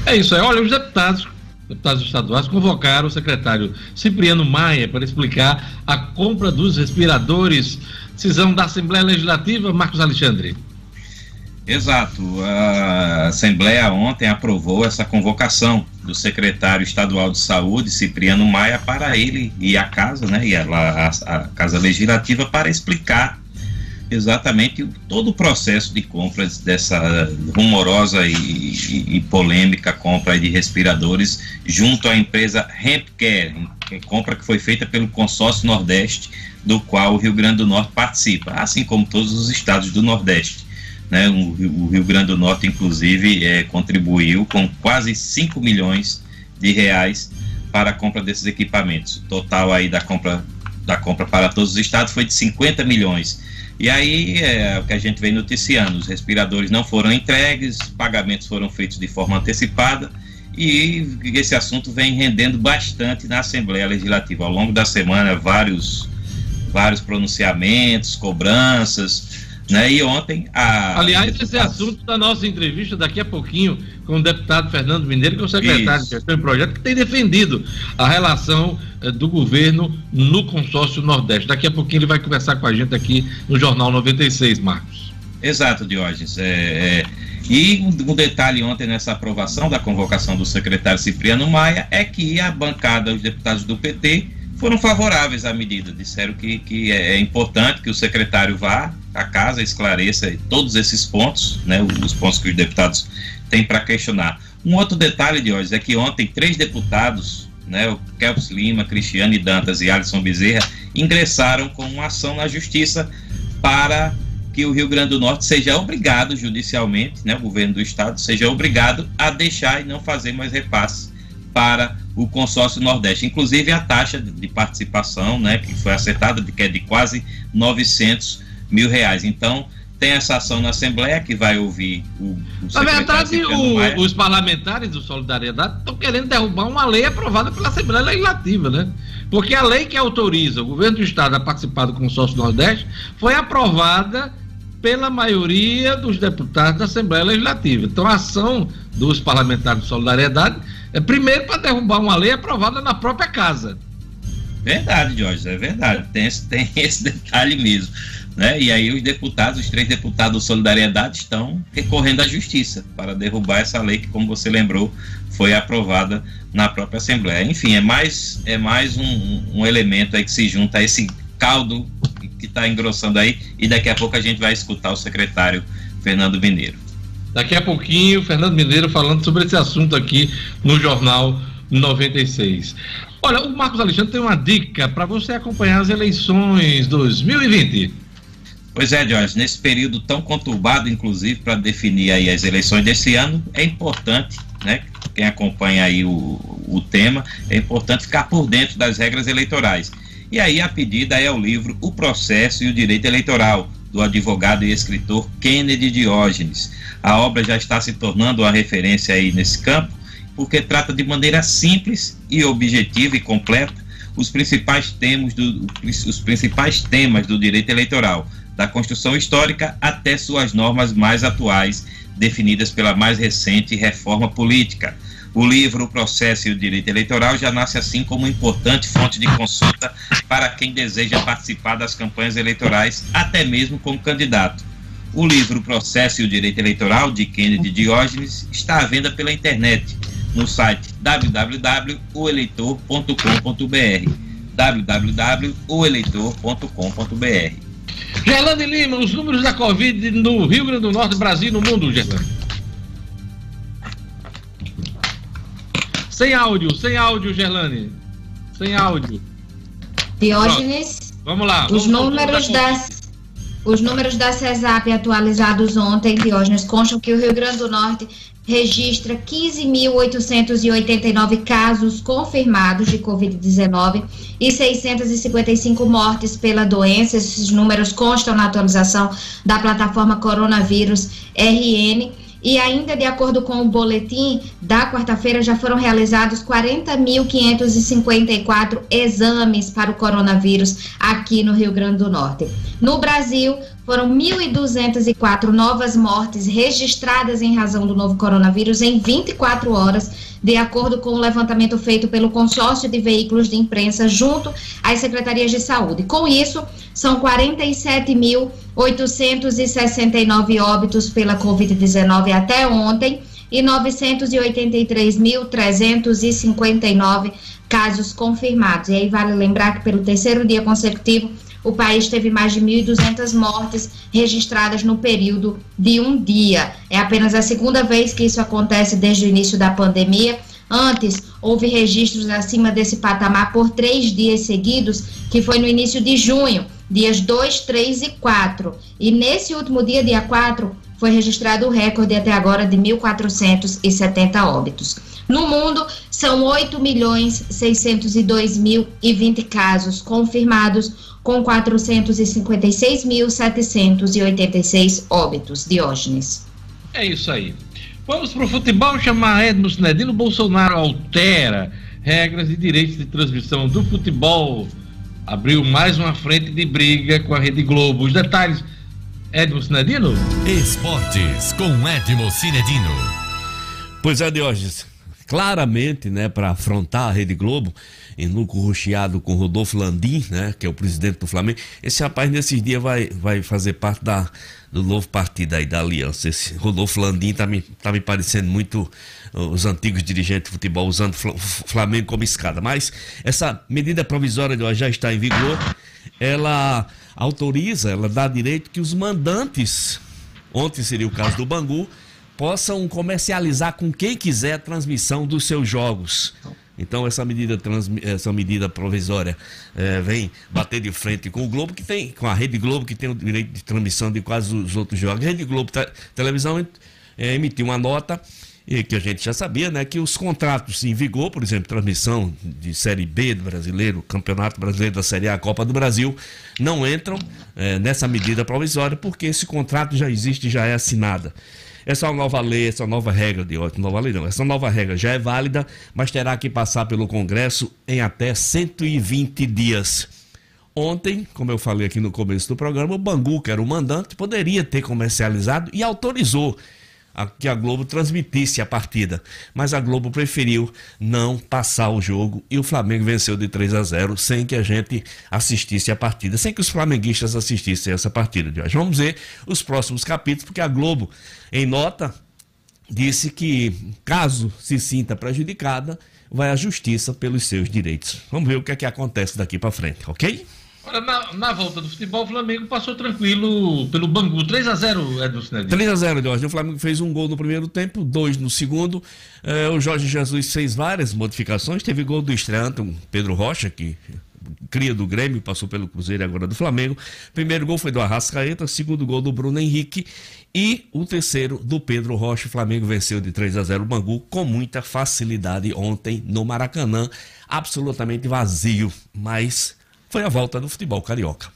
É isso aí. Olha, os deputados deputados estaduais convocaram o secretário Cipriano Maia para explicar a compra dos respiradores. Decisão da Assembleia Legislativa, Marcos Alexandre. Exato. A Assembleia ontem aprovou essa convocação do secretário estadual de saúde, Cipriano Maia, para ele e a casa, né, e a, a, a Casa Legislativa, para explicar exatamente todo o processo de compras dessa rumorosa e, e, e polêmica compra de respiradores junto à empresa Hempcare, compra que foi feita pelo consórcio Nordeste, do qual o Rio Grande do Norte participa, assim como todos os estados do Nordeste. Né? O, Rio Grande do Norte, inclusive, é, contribuiu com quase 5 milhões de reais para a compra desses equipamentos. O total aí da compra, da compra para todos os estados foi de 50 milhões e aí é o que a gente vem noticiando: os respiradores não foram entregues, pagamentos foram feitos de forma antecipada e esse assunto vem rendendo bastante na Assembleia Legislativa. Ao longo da semana, vários, vários pronunciamentos, cobranças. Né? E ontem a. Aliás, esse é assunto da nossa entrevista daqui a pouquinho com o deputado Fernando Mineiro, que é o secretário Isso. de Gestão e Projeto, que tem defendido a relação eh, do governo no consórcio Nordeste. Daqui a pouquinho ele vai conversar com a gente aqui no Jornal 96, Marcos. Exato, Diógenes. É, é... E um detalhe ontem nessa aprovação da convocação do secretário Cipriano Maia é que a bancada, os deputados do PT, foram favoráveis à medida. Disseram que, que é, é importante que o secretário vá à casa, esclareça todos esses pontos, né, os pontos que os deputados têm para questionar. Um outro detalhe de hoje é que ontem três deputados, né, o Kelps Lima, Cristiane Dantas e Alisson Bezerra, ingressaram com uma ação na justiça para que o Rio Grande do Norte seja obrigado judicialmente, né, o governo do estado seja obrigado a deixar e não fazer mais repasses para o consórcio Nordeste. Inclusive a taxa de participação, né, que foi acertada, de, que é de quase 900 mil reais. Então, tem essa ação na Assembleia que vai ouvir o. o na verdade, o, os parlamentares do Solidariedade estão querendo derrubar uma lei aprovada pela Assembleia Legislativa, né? Porque a lei que autoriza o governo do Estado a participar do consórcio Nordeste foi aprovada pela maioria dos deputados da Assembleia Legislativa. Então, a ação dos parlamentares de solidariedade primeiro para derrubar uma lei aprovada na própria casa. Verdade, Jorge, é verdade. Tem esse, tem <laughs> esse detalhe mesmo. Né? E aí os deputados, os três deputados do Solidariedade estão recorrendo à justiça para derrubar essa lei que, como você lembrou, foi aprovada na própria Assembleia. Enfim, é mais, é mais um, um elemento aí que se junta a esse caldo que está engrossando aí e daqui a pouco a gente vai escutar o secretário Fernando Mineiro. Daqui a pouquinho, Fernando Mineiro falando sobre esse assunto aqui no Jornal 96. Olha, o Marcos Alexandre tem uma dica para você acompanhar as eleições 2020. Pois é, Jorge, nesse período tão conturbado, inclusive, para definir aí as eleições desse ano, é importante, né? Quem acompanha aí o, o tema, é importante ficar por dentro das regras eleitorais. E aí a pedida é o livro O Processo e o Direito Eleitoral, do advogado e escritor Kennedy Diógenes. A obra já está se tornando uma referência aí nesse campo, porque trata de maneira simples e objetiva e completa os principais temas do, os principais temas do direito eleitoral, da construção histórica até suas normas mais atuais, definidas pela mais recente reforma política. O livro O Processo e o Direito Eleitoral já nasce assim como importante fonte de consulta para quem deseja participar das campanhas eleitorais, até mesmo como candidato. O livro O Processo e o Direito Eleitoral, de Kennedy Diógenes, está à venda pela internet no site www.oeleitor.com.br www.oeleitor.com.br Gerlane Lima, os números da Covid no Rio Grande do Norte, Brasil e no mundo, Gerlane. Sem áudio, sem áudio, Gerlane. Sem áudio. Diógenes. Pronto. Vamos lá. Os vamos números das os números da CESAP atualizados ontem, Diógenes, constam que o Rio Grande do Norte registra 15.889 casos confirmados de Covid-19 e 655 mortes pela doença. Esses números constam na atualização da plataforma Coronavírus RN. E ainda de acordo com o boletim da quarta-feira, já foram realizados 40.554 exames para o coronavírus aqui no Rio Grande do Norte. No Brasil, foram 1.204 novas mortes registradas em razão do novo coronavírus em 24 horas, de acordo com o levantamento feito pelo consórcio de veículos de imprensa junto às secretarias de saúde. Com isso, são 47.869 óbitos pela Covid-19 até ontem e 983.359 casos confirmados. E aí vale lembrar que pelo terceiro dia consecutivo o país teve mais de 1.200 mortes registradas no período de um dia. É apenas a segunda vez que isso acontece desde o início da pandemia. Antes, houve registros acima desse patamar por três dias seguidos, que foi no início de junho, dias 2, 3 e 4. E nesse último dia, dia 4, foi registrado o recorde até agora de 1.470 óbitos. No mundo, são 8 milhões 602 mil e 20 casos confirmados, com 456.786 óbitos. Diógenes. É isso aí. Vamos para o futebol chamar Edmo Sinedino. Bolsonaro altera regras e direitos de transmissão do futebol. Abriu mais uma frente de briga com a Rede Globo. Os detalhes, Edmo Sinedino? Esportes com Edmo Sinedino. Pois é, Diógenes claramente, né, para afrontar a Rede Globo, em lucro rucheado com Rodolfo Landim, né, que é o presidente do Flamengo. Esse rapaz nesses dias vai, vai fazer parte da, do novo partido aí da Aliança. Esse Rodolfo Landim tá me, tá me parecendo muito uh, os antigos dirigentes de futebol usando o Flamengo como escada. Mas essa medida provisória já está em vigor. Ela autoriza, ela dá direito que os mandantes, ontem seria o caso do Bangu, possam comercializar com quem quiser a transmissão dos seus jogos. Então essa medida, essa medida provisória é, vem bater de frente com o Globo que tem, com a Rede Globo que tem o direito de transmissão de quase os outros jogos. A Rede Globo Televisão é, emitiu uma nota e que a gente já sabia, né, que os contratos em vigor, por exemplo, transmissão de Série B do Brasileiro, Campeonato Brasileiro da Série A, Copa do Brasil, não entram é, nessa medida provisória, porque esse contrato já existe, já é assinada. Essa nova lei, essa nova regra de ótimo, nova lei não, essa nova regra. Já é válida, mas terá que passar pelo Congresso em até 120 dias. Ontem, como eu falei aqui no começo do programa, o Bangu, que era o mandante, poderia ter comercializado e autorizou que a Globo transmitisse a partida. Mas a Globo preferiu não passar o jogo e o Flamengo venceu de 3 a 0 sem que a gente assistisse a partida, sem que os flamenguistas assistissem essa partida de hoje. Vamos ver os próximos capítulos, porque a Globo, em nota, disse que, caso se sinta prejudicada, vai à justiça pelos seus direitos. Vamos ver o que é que acontece daqui para frente, ok? Olha, na, na, volta do futebol, o Flamengo passou tranquilo pelo Bangu. 3x0, Edson Cinedinho. 3x0, Jorge. O Flamengo fez um gol no primeiro tempo, dois no segundo. É, o Jorge Jesus fez várias modificações. Teve gol do estreante, Pedro Rocha, que cria do Grêmio, passou pelo Cruzeiro e agora do Flamengo. Primeiro gol foi do Arrascaeta, segundo gol do Bruno Henrique e o terceiro do Pedro Rocha. O Flamengo venceu de 3 a 0 o Bangu com muita facilidade ontem no Maracanã, absolutamente vazio, mas foi a volta do futebol carioca.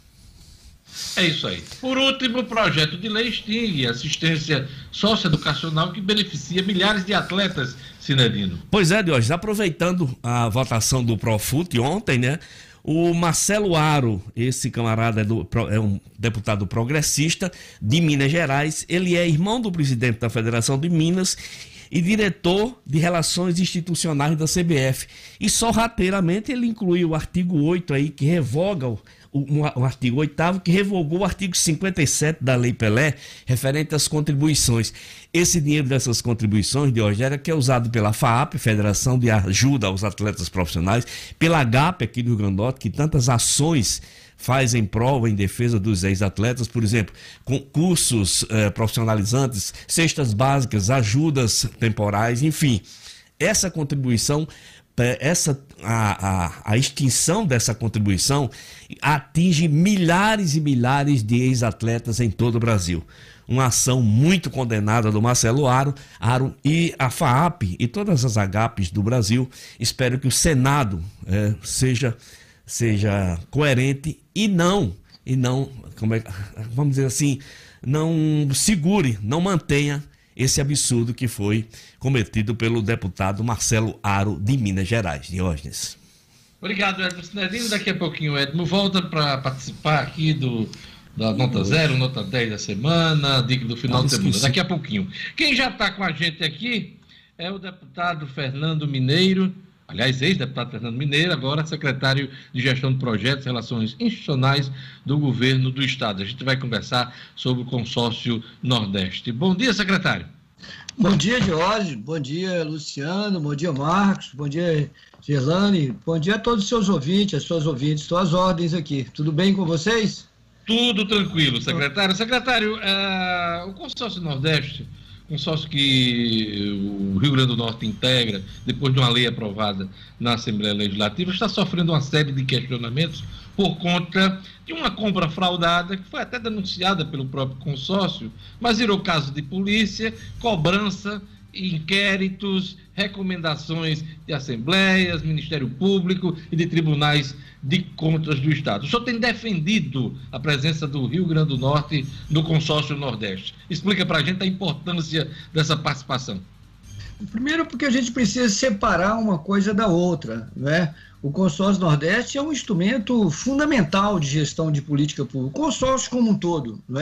É isso aí. Por último, o projeto de lei extingue assistência socioeducacional que beneficia milhares de atletas, Sinedino. Pois é, Diógenes, aproveitando a votação do Profut ontem, né? O Marcelo Aro, esse camarada é, do, é, um deputado progressista de Minas Gerais, ele é irmão do presidente da Federação de Minas e diretor de Relações Institucionais da CBF. E sorrateiramente ele incluiu o artigo 8 aí, que revoga o, o, o artigo 8 que revogou o artigo 57 da Lei Pelé, referente às contribuições. Esse dinheiro dessas contribuições de era que é usado pela FAAP, Federação de Ajuda aos Atletas Profissionais, pela GAP aqui do Rio Grande do Norte, que tantas ações faz em prova, em defesa dos ex-atletas, por exemplo, com cursos eh, profissionalizantes, cestas básicas, ajudas temporais, enfim. Essa contribuição, eh, essa, a, a, a extinção dessa contribuição atinge milhares e milhares de ex-atletas em todo o Brasil uma ação muito condenada do Marcelo Aro, Aro e a FAAP e todas as AGAPs do Brasil. Espero que o Senado eh, seja seja coerente e não, e não, como é, vamos dizer assim, não segure, não mantenha esse absurdo que foi cometido pelo deputado Marcelo Aro de Minas Gerais. Diógenes. Obrigado, Edmo Sinedino. Daqui a pouquinho Edmo volta para participar aqui do da nota 0, nota 10 da semana, dica do final ah, de semana. Daqui a pouquinho. Quem já está com a gente aqui é o deputado Fernando Mineiro aliás, ex-deputado Fernando Mineiro, agora secretário de Gestão de Projetos e Relações Institucionais do Governo do Estado. A gente vai conversar sobre o consórcio Nordeste. Bom dia, secretário. Bom dia, Jorge. Bom dia, Luciano. Bom dia, Marcos. Bom dia, Gerlane. Bom dia a todos os seus ouvintes, as suas ouvintes. Estou às ordens aqui. Tudo bem com vocês? Tudo tranquilo, secretário. Secretário, uh, o consórcio Nordeste consórcio que o Rio Grande do Norte integra, depois de uma lei aprovada na Assembleia Legislativa, está sofrendo uma série de questionamentos por conta de uma compra fraudada, que foi até denunciada pelo próprio consórcio, mas virou caso de polícia, cobrança inquéritos, recomendações de assembleias, Ministério Público e de tribunais de contas do Estado. O senhor tem defendido a presença do Rio Grande do Norte no consórcio Nordeste. Explica para a gente a importância dessa participação. Primeiro, porque a gente precisa separar uma coisa da outra, né? O consórcio Nordeste é um instrumento fundamental de gestão de política pública, o consórcio como um todo, não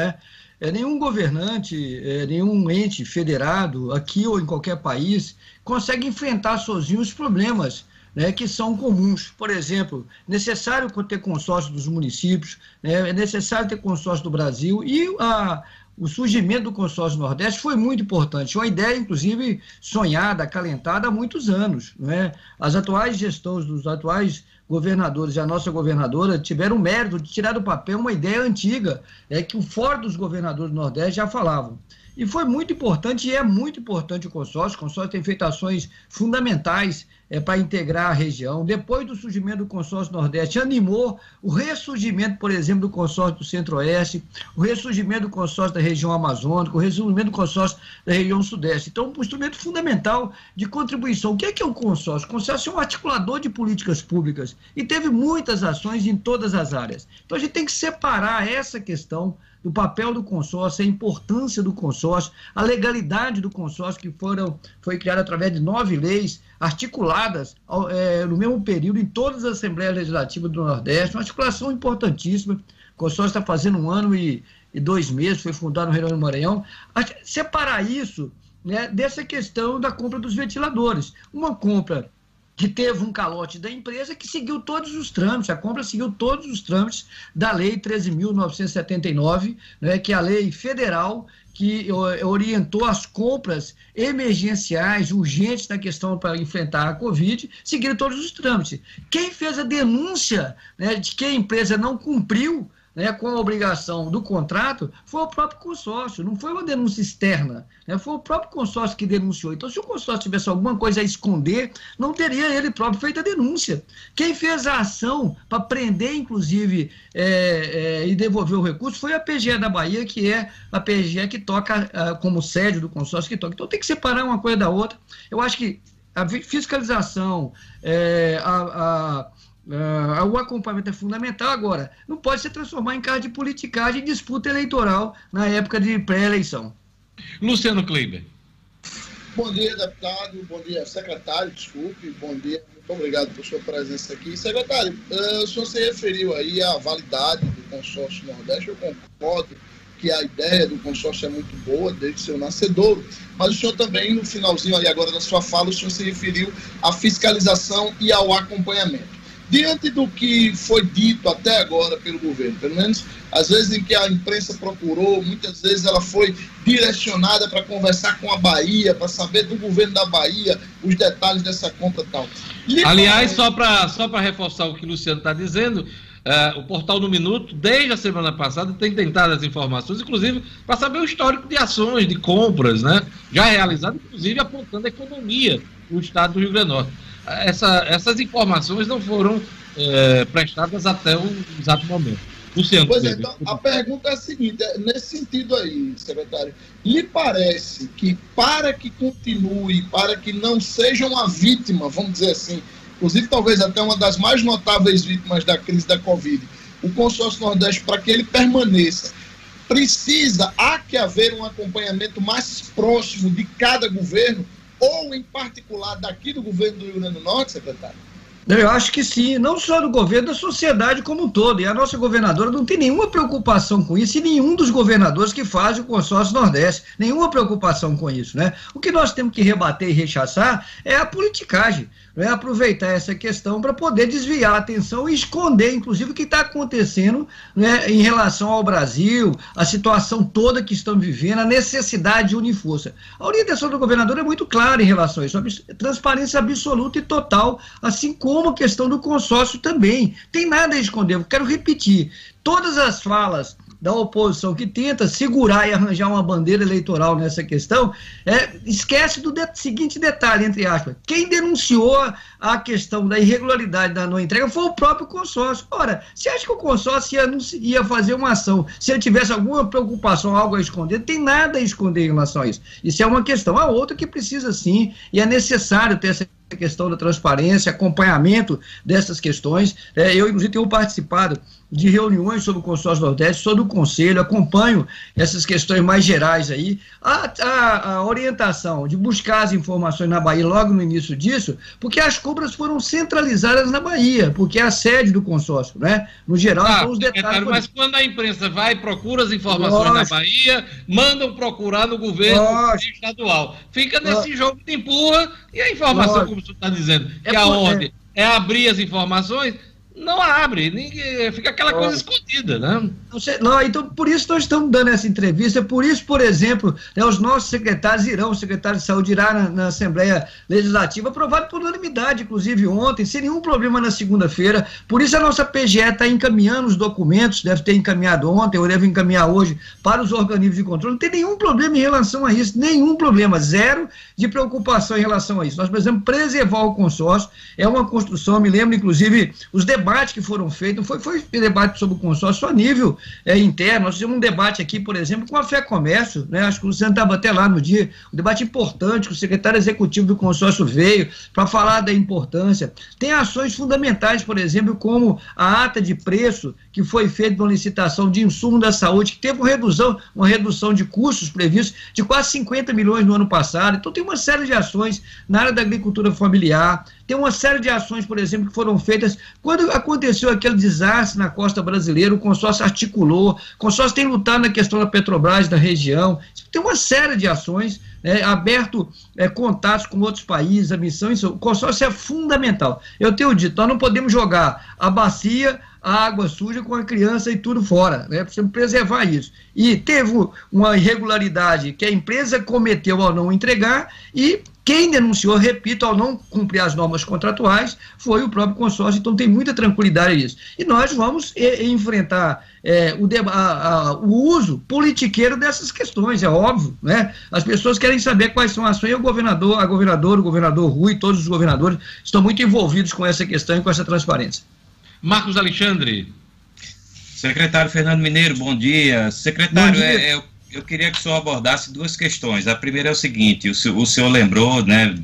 é? Nenhum governante, é, nenhum ente federado, aqui ou em qualquer país, consegue enfrentar sozinho os problemas né, que são comuns. Por exemplo, necessário ter consórcio dos municípios, né, é necessário ter consórcio do Brasil e a, o surgimento do consórcio Nordeste foi muito importante. Uma ideia, inclusive, sonhada, acalentada há muitos anos. Né? As atuais gestões dos atuais governadores e a nossa governadora tiveram o mérito de tirar do papel uma ideia antiga, é que o fora dos governadores do Nordeste já falavam. E foi muito importante, e é muito importante o consórcio. O consórcio tem feito ações fundamentais é, para integrar a região. Depois do surgimento do consórcio Nordeste, animou o ressurgimento, por exemplo, do consórcio do Centro-Oeste, o ressurgimento do consórcio da região amazônica, o ressurgimento do consórcio da região Sudeste. Então, um instrumento fundamental de contribuição. O que é, que é o consórcio? O consórcio é um articulador de políticas públicas e teve muitas ações em todas as áreas. Então, a gente tem que separar essa questão do papel do consórcio, a importância do consórcio, a legalidade do consórcio, que foram, foi criada através de nove leis articuladas é, no mesmo período em todas as Assembleias Legislativas do Nordeste, uma articulação importantíssima. O consórcio está fazendo um ano e, e dois meses, foi fundado no Rio do Maranhão. Separar isso né, dessa questão da compra dos ventiladores. Uma compra que teve um calote da empresa que seguiu todos os trâmites, a compra seguiu todos os trâmites da Lei 13.979, né, que é a lei federal que orientou as compras emergenciais, urgentes na questão para enfrentar a Covid, seguindo todos os trâmites. Quem fez a denúncia né, de que a empresa não cumpriu né, com a obrigação do contrato foi o próprio consórcio, não foi uma denúncia externa, né, foi o próprio consórcio que denunciou. Então, se o consórcio tivesse alguma coisa a esconder, não teria ele próprio feito a denúncia. Quem fez a ação para prender, inclusive, é, é, e devolver o recurso foi a PGE da Bahia, que é a PGE que toca uh, como sede do consórcio que toca. Então, tem que separar uma coisa da outra. Eu acho que a fiscalização, é, a, a Uh, o acompanhamento é fundamental. Agora, não pode se transformar em caso de politicagem e disputa eleitoral na época de pré-eleição. Luciano Kleiber. Bom dia, deputado. Bom dia, secretário. Desculpe. Bom dia. Muito obrigado por sua presença aqui. Secretário, uh, o senhor se referiu aí à validade do consórcio Nordeste. Eu concordo que a ideia do consórcio é muito boa desde seu nascedor, mas o senhor também, no finalzinho ali agora da sua fala, o senhor se referiu à fiscalização e ao acompanhamento diante do que foi dito até agora pelo governo, pelo menos às vezes em que a imprensa procurou, muitas vezes ela foi direcionada para conversar com a Bahia, para saber do governo da Bahia os detalhes dessa compra e tal. E Aliás, só para só reforçar o que o Luciano está dizendo, Uh, o portal do Minuto, desde a semana passada, tem tentado as informações, inclusive para saber o histórico de ações, de compras, né? Já realizadas, inclusive apontando a economia do estado do Rio Grande do Norte essa, essas informações não foram é, prestadas até o exato momento. Luciano, pois é, então, a pergunta é a seguinte, é, nesse sentido aí, secretário, lhe parece que para que continue, para que não seja uma vítima, vamos dizer assim, inclusive talvez até uma das mais notáveis vítimas da crise da Covid, o consórcio Nordeste, para que ele permaneça, precisa, há que haver um acompanhamento mais próximo de cada governo ou em particular daqui do governo do Rio Grande do Norte, secretário? Eu acho que sim, não só do governo, da sociedade como um todo. E a nossa governadora não tem nenhuma preocupação com isso, e nenhum dos governadores que fazem o consórcio Nordeste, nenhuma preocupação com isso. Né? O que nós temos que rebater e rechaçar é a politicagem né, aproveitar essa questão para poder desviar a atenção e esconder, inclusive, o que está acontecendo né, em relação ao Brasil, a situação toda que estamos vivendo, a necessidade de unir força. A orientação do governador é muito clara em relação a isso, transparência absoluta e total, assim como a questão do consórcio também. Tem nada a esconder. Eu quero repetir, todas as falas da oposição que tenta segurar e arranjar uma bandeira eleitoral nessa questão, é, esquece do de seguinte detalhe, entre aspas. Quem denunciou a questão da irregularidade da não entrega foi o próprio consórcio. Ora, você acha que o consórcio ia, ia fazer uma ação se ele tivesse alguma preocupação, algo a esconder? Tem nada a esconder em relação a isso. Isso é uma questão. A outra que precisa sim, e é necessário ter essa questão da transparência, acompanhamento dessas questões. É, eu, inclusive, tenho participado de reuniões sobre o consórcio Nordeste, sobre o conselho, acompanho essas questões mais gerais aí. A, a, a, orientação de buscar as informações na Bahia logo no início disso, porque as compras foram centralizadas na Bahia, porque é a sede do consórcio, né? No geral, ah, os detalhes. Mas quando a imprensa vai e procura as informações Lógico. na Bahia, mandam procurar no governo Lógico. estadual. Fica nesse Lógico. jogo de empurra e a informação, como você está dizendo, que é a ordem é. é abrir as informações não abre, ninguém, fica aquela coisa escondida, né? Não, sei, não, então, por isso nós estamos dando essa entrevista, por isso, por exemplo, né, os nossos secretários irão, o secretário de saúde irá na, na Assembleia Legislativa, aprovado por unanimidade, inclusive ontem, sem nenhum problema na segunda-feira, por isso a nossa PGE está encaminhando os documentos, deve ter encaminhado ontem, ou deve encaminhar hoje, para os organismos de controle, não tem nenhum problema em relação a isso, nenhum problema, zero de preocupação em relação a isso. Nós precisamos preservar o consórcio, é uma construção, me lembro, inclusive, os debates debates que foram feitos, não foi, foi debate sobre o consórcio só a nível é, interno. Nós tivemos um debate aqui, por exemplo, com a Fé Comércio, né? acho que o Luciano estava até lá no dia, um debate importante, que o secretário executivo do consórcio veio para falar da importância. Tem ações fundamentais, por exemplo, como a ata de preço que foi feita uma licitação de insumo da saúde, que teve uma redução, uma redução de custos previstos de quase 50 milhões no ano passado. Então tem uma série de ações na área da agricultura familiar, tem uma série de ações, por exemplo, que foram feitas quando aconteceu aquele desastre na costa brasileira, o consórcio articulou, o consórcio tem lutado na questão da Petrobras, da região, tem uma série de ações, é, aberto é, contatos com outros países, a missão, isso, o consórcio é fundamental. Eu tenho dito, nós não podemos jogar a bacia, a água suja com a criança e tudo fora, né? Precisamos preservar isso. E teve uma irregularidade que a empresa cometeu ao não entregar e quem denunciou, repito, ao não cumprir as normas contratuais, foi o próprio consórcio, então tem muita tranquilidade nisso. E nós vamos e, enfrentar é, o, a, a, o, uso politiqueiro dessas questões, é óbvio, né? As pessoas querem saber quais são as ações, e o governador, a governadora, o governador Rui, todos os governadores estão muito envolvidos com essa questão e com essa transparência. Marcos Alexandre. Secretário Fernando Mineiro, bom dia. Secretário, bom dia. É, é eu queria que o senhor abordasse duas questões. A primeira é o seguinte: o senhor, o senhor lembrou, né,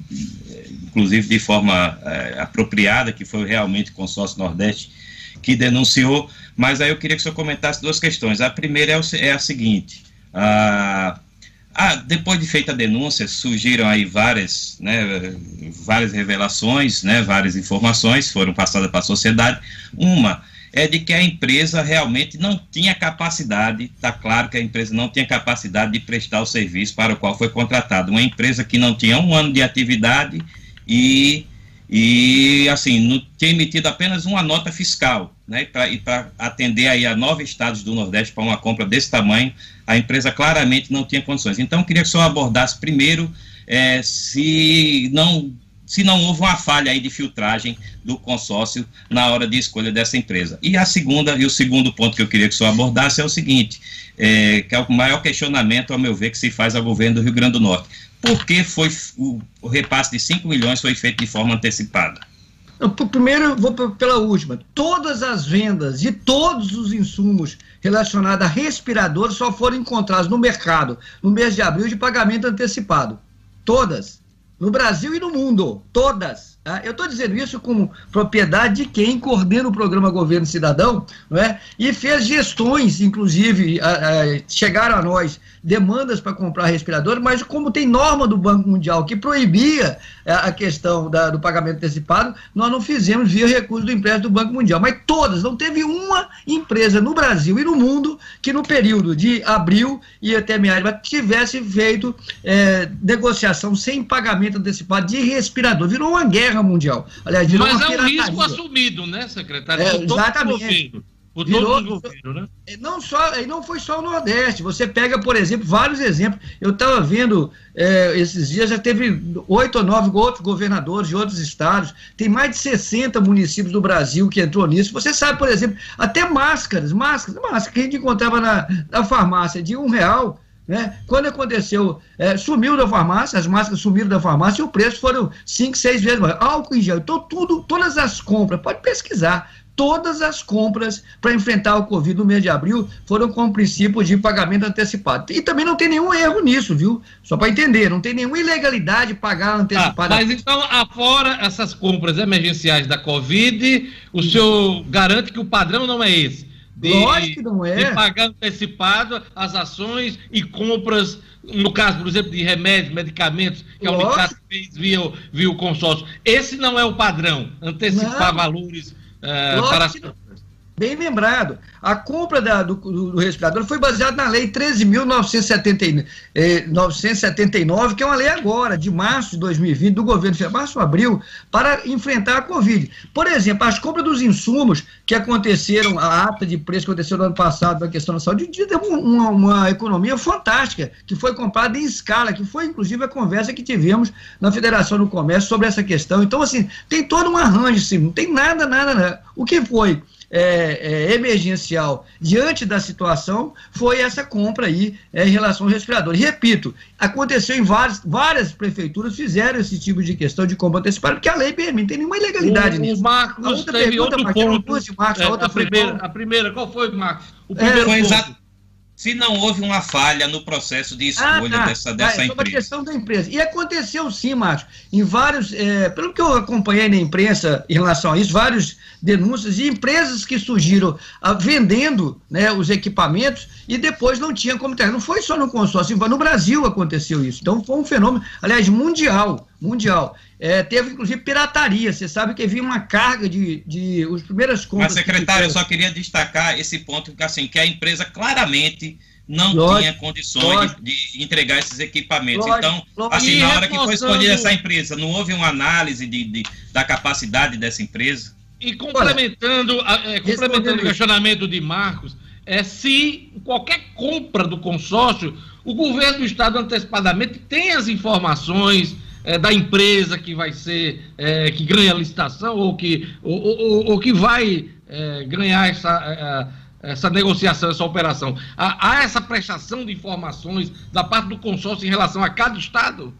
inclusive de forma é, apropriada, que foi realmente o consórcio Nordeste que denunciou, mas aí eu queria que o senhor comentasse duas questões. A primeira é, o, é a seguinte: ah, ah, depois de feita a denúncia, surgiram aí várias, né, várias revelações, né, várias informações foram passadas para a sociedade. Uma é de que a empresa realmente não tinha capacidade, está claro que a empresa não tinha capacidade de prestar o serviço para o qual foi contratada. Uma empresa que não tinha um ano de atividade e, e assim, não tinha emitido apenas uma nota fiscal, né, pra, e para atender aí a nove estados do Nordeste para uma compra desse tamanho, a empresa claramente não tinha condições. Então, eu queria que senhor abordasse primeiro é, se não se não houve uma falha aí de filtragem do consórcio na hora de escolha dessa empresa. E a segunda, e o segundo ponto que eu queria que o senhor abordasse é o seguinte, é, que é o maior questionamento, ao meu ver, que se faz ao governo do Rio Grande do Norte. Por que foi o, o repasse de 5 milhões foi feito de forma antecipada? Primeiro, vou pela última. Todas as vendas de todos os insumos relacionados a respiradores só foram encontrados no mercado no mês de abril de pagamento antecipado. Todas no Brasil e no mundo, todas. Tá? Eu estou dizendo isso como propriedade de quem coordena o programa Governo Cidadão não é? e fez gestões, inclusive, a, a, chegaram a nós demandas para comprar respirador, mas como tem norma do Banco Mundial que proibia é, a questão da, do pagamento antecipado, nós não fizemos via recurso do empréstimo do Banco Mundial. Mas todas, não teve uma empresa no Brasil e no mundo que no período de abril e até meados tivesse feito é, negociação sem pagamento antecipado de respirador. Virou uma guerra mundial. Aliás, virou Mas uma é um risco assumido, né, secretário? É, exatamente. O Virou, né? Não, só, não foi só o Nordeste. Você pega, por exemplo, vários exemplos. Eu estava vendo é, esses dias, já teve oito ou nove outros governadores de outros estados. Tem mais de 60 municípios do Brasil que entrou nisso. Você sabe, por exemplo, até máscaras, máscaras, máscaras que a gente encontrava na, na farmácia de um real. Né? Quando aconteceu, é, sumiu da farmácia, as máscaras sumiram da farmácia e o preço foram cinco, seis vezes mais. Álcool em gel. Então, tudo, todas as compras, pode pesquisar todas as compras para enfrentar o Covid no mês de abril foram com o princípio de pagamento antecipado. E também não tem nenhum erro nisso, viu? Só para entender, não tem nenhuma ilegalidade pagar antecipado. Ah, mas então, afora essas compras emergenciais da Covid, o senhor garante que o padrão não é esse? De, Lógico que não é. De pagar antecipado as ações e compras, no caso, por exemplo, de remédios, medicamentos, que Lógico. a Unicat fez via, via o consórcio. Esse não é o padrão, antecipar não. valores é, para Bem lembrado. A compra da, do, do, respirador foi baseada na Lei 13.979, eh, que é uma lei agora, de março de 2020, do governo março, abril, para enfrentar a Covid. Por exemplo, as compras dos insumos que aconteceram, a ata de preço que aconteceu no ano passado na questão da saúde, deu uma, uma economia fantástica, que foi comprada em escala, que foi inclusive a conversa que tivemos na Federação do Comércio sobre essa questão. Então, assim, tem todo um arranjo, assim, não tem nada, nada, nada. O que foi? É, é, emergencial diante da situação foi essa compra aí é, em relação ao respirador. E, repito, aconteceu em várias, várias prefeituras, fizeram esse tipo de questão de compra antecipada, porque a lei permite, não tem nenhuma ilegalidade o, nisso. O Marcos a outra teve pergunta, outro Marcos, ponto. Marcos, é, a, outra a, primeira, a primeira, qual foi, Marcos? O É, primeiro Foi ponto. Se não houve uma falha no processo de escolha tá. dessa, Ah, dessa é sobre a empresa. questão da empresa. E aconteceu sim, Márcio, em vários, é, pelo que eu acompanhei na imprensa em relação a isso, vários denúncias de empresas que surgiram ah, vendendo né, os equipamentos e depois não tinha como ter. Não foi só no consórcio, no Brasil aconteceu isso. Então foi um fenômeno, aliás, mundial, mundial. É, teve inclusive pirataria. Você sabe que havia uma carga de, de os primeiras compras. Mas, secretário, eu só queria destacar esse ponto, que, assim, que a empresa claramente não Lógico, tinha condições lógico. de, de entregar esses equipamentos. Lógico, então, lógico. assim, na hora que foi escolher essa empresa, não houve uma análise de, de- da capacidade dessa empresa? E complementando, a- é, complementando o questionamento de Marcos, é se qualquer compra do consórcio, o governo do estado antecipadamente tem as informações é, da empresa que vai ser, é, que ganha a licitação ou que, ou, ou- ou que vai é, ganhar essa, essa negociação, essa operação. Há, há essa prestação de informações da parte do consórcio em relação a cada estado?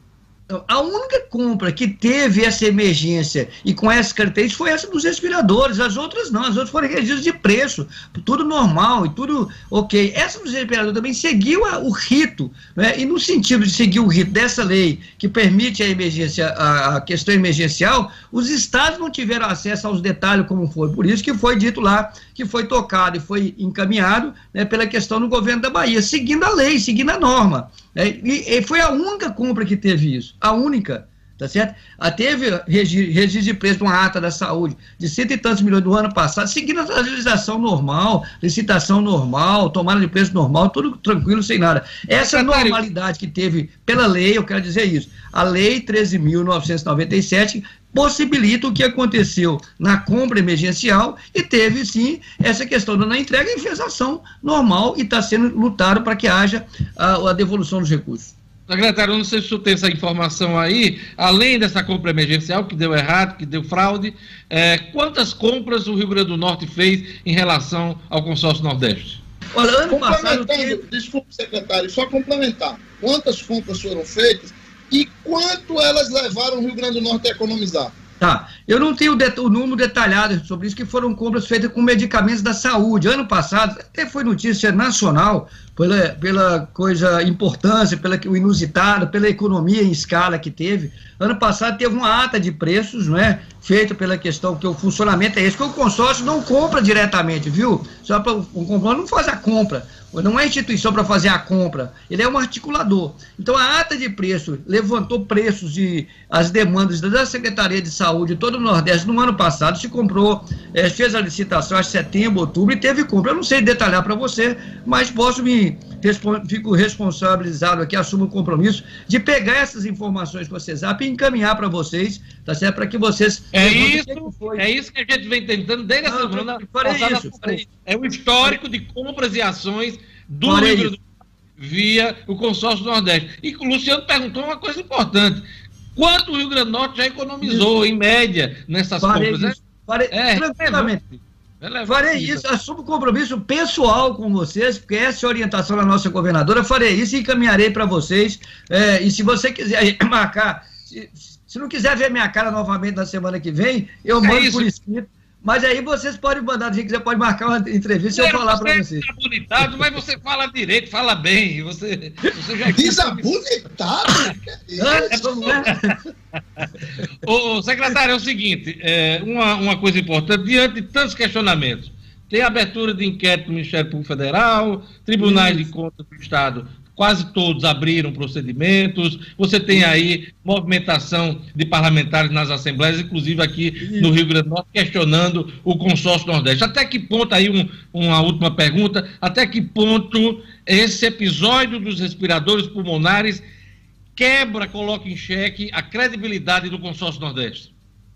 A única compra que teve essa emergência e com essas características foi essa dos respiradores. As outras não, as outras foram regidas de preço, tudo normal e tudo ok. Essa dos respiradores também seguiu a- o rito, né? e no sentido de seguir o rito dessa lei que permite a emergência, a, a questão emergencial, os estados não tiveram acesso aos detalhes como foi. Por isso que foi dito lá que foi tocado e foi encaminhado né, pela questão do governo da Bahia, seguindo a lei, seguindo a norma. Né? E, e foi a única compra que teve isso, a única, tá certo? A teve regi- registro de preço de uma ata da saúde de cento e tantos milhões do ano passado, seguindo a legislação normal, licitação normal, tomada de preço normal, tudo tranquilo, sem nada. Essa Secretário- normalidade que teve pela lei, eu quero dizer isso, a lei 13.997 possibilita o que aconteceu na compra emergencial e teve sim essa questão da não entrega e fez ação normal e está sendo lutado para que haja a, a devolução dos recursos. Secretário, eu não sei se o senhor tem essa informação aí, além dessa compra emergencial, que deu errado, que deu fraude, é, quantas compras o Rio Grande do Norte fez em relação ao consórcio Nordeste? Olha, ano passado teve, desculpe, secretário, só complementar. Quantas compras foram feitas e quanto elas levaram o Rio Grande do Norte a economizar? Tá, eu não tenho o, número detalhado sobre isso, que foram compras feitas com medicamentos da saúde. Ano passado, até foi notícia nacional, pela, pela coisa, importância, pela o inusitado, pela economia em escala que teve. Ano passado teve uma ata de preços, não é? Feita pela questão que o funcionamento é esse, que o consórcio não compra diretamente, viu? Só para o comprador não faz a compra. Não é instituição para fazer a compra, ele é um articulador. Então a ata de preço levantou preços de as demandas da Secretaria de Saúde todo o Nordeste no ano passado, se comprou, eh, fez a licitação acho setembro, outubro e teve compra. Eu não sei detalhar para você, mas posso me respon- fico responsabilizado aqui, assumo o compromisso de pegar essas informações com a CESAP e encaminhar para vocês, tá certo? Para que vocês É o isso, que é isso que a gente vem tentando desde a Não, semana isso, farei. É o histórico de compras e ações do Rio Grande do Norte via o consórcio Nordeste. E o Luciano perguntou uma coisa importante. Quanto o Rio Grande do Norte já economizou, em média, nessas Farei compras? né? isso, farei, É, tranquilamente. É Farei isso, assumo compromisso pessoal com vocês, porque essa é a orientação da nossa governadora. Farei isso e encaminharei para vocês. É, e se você quiser <coughs> marcar, se, se não quiser ver minha cara novamente na semana que vem, eu É mando isso. por escrito. Mas aí vocês podem mandar, se quiser, pode marcar uma entrevista e eu falar para você vocês. é bonitado, mas você fala direito, fala bem. Você, você já Desabonitado? Isso? <laughs> Ô, ô, secretário, é o seguinte, é, uma, uma coisa importante, diante de tantos questionamentos, tem abertura de inquérito do Ministério Público Federal, tribunais de contas do Estado quase todos abriram procedimentos. Você tem aí movimentação de parlamentares nas assembleias, inclusive aqui no Rio Grande do Norte, questionando o consórcio Nordeste. Até que ponto, aí um, uma última pergunta, até que ponto esse episódio dos respiradores pulmonares quebra, coloca em xeque a credibilidade do consórcio Nordeste?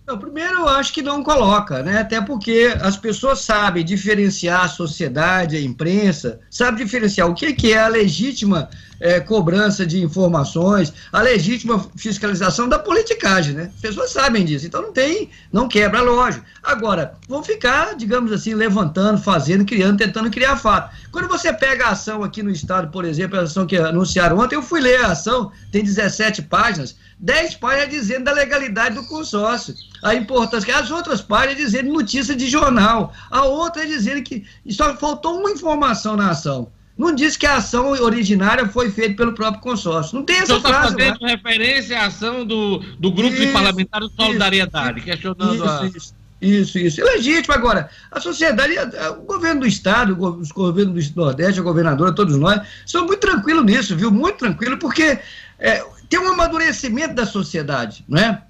Não, primeiro, eu acho que não coloca, né? Até porque as pessoas sabem diferenciar a sociedade, a imprensa, sabe diferenciar o que, que é a legítima é, cobrança de informações, a legítima fiscalização da politicagem, né? As pessoas sabem disso, então não tem, não quebra, lógico. Agora, vão ficar, digamos assim, levantando, fazendo, criando, tentando criar fato. Quando você pega a ação aqui no estado, por exemplo, a ação que anunciaram ontem, eu fui ler a ação, tem 17 páginas, 10 páginas dizendo da legalidade do consórcio, a importância, as outras páginas dizendo notícia de jornal, a outra dizendo que só faltou uma informação na ação. Não diz que a ação originária foi feita pelo próprio consórcio. Não tem essa então, frase. Está fazendo né? referência à ação do, do grupo isso, de parlamentares de solidariedade, isso, questionando isso, a. Isso. Isso, isso. É legítimo. Agora, a sociedade, o governo do Estado, os governos do Nordeste, a governadora, todos nós, são muito tranquilos nisso, viu? Muito tranquilo, porque é, tem um amadurecimento da sociedade, não é?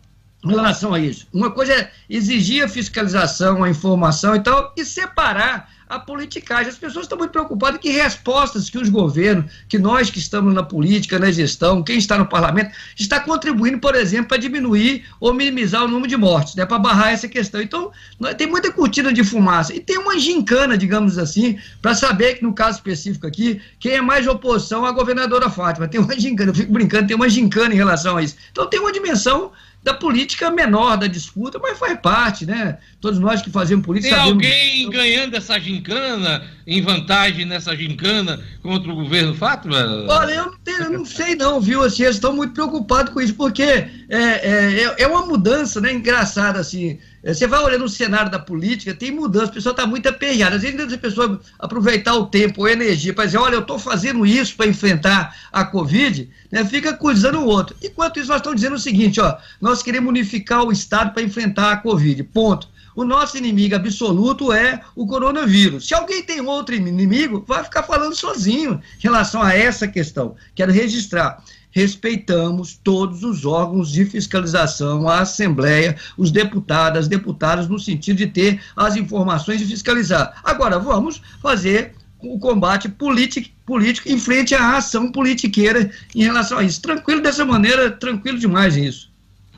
Em relação a isso. Uma coisa é exigir a fiscalização, a informação e tal, e separar a politicagem. As pessoas estão muito preocupadas que respostas que os governos, que nós que estamos na política, na gestão, quem está no parlamento, está contribuindo, por exemplo, para diminuir ou minimizar o número de mortes, né, para barrar essa questão. Então, tem muita cortina de fumaça. E tem uma gincana, digamos assim, para saber que, no caso específico aqui, quem é mais oposição à governadora Fátima. Tem uma gincana, eu fico brincando, tem uma gincana em relação a isso. Então, tem uma dimensão da política menor da disputa, mas faz parte, né? Todos nós que fazemos política. Tem alguém ganhando essa gincana, em vantagem nessa gincana contra o governo Fátima? Olha, eu não, tenho, eu não sei não, viu? Assim, eles estão muito preocupados com isso, porque é, é, é, é uma mudança, né? Engraçada, assim. É, você vai olhando no cenário da política, tem mudança, o pessoal está muito aperreado. Às vezes, a pessoa aproveitar o tempo, a energia, para dizer, olha, eu estou fazendo isso para enfrentar a Covid, né, fica coisando o outro. Enquanto isso, nós estamos dizendo o seguinte, ó, nós queremos unificar o Estado para enfrentar a Covid, ponto. O nosso inimigo absoluto é o coronavírus. Se alguém tem outro inimigo, vai ficar falando sozinho em relação a essa questão. Quero registrar respeitamos todos os órgãos de fiscalização, a Assembleia, os deputados, as deputadas, no sentido de ter as informações e fiscalizar. Agora, vamos fazer o combate político, político em frente à ação politiqueira em relação a isso. Tranquilo dessa maneira, tranquilo demais isso.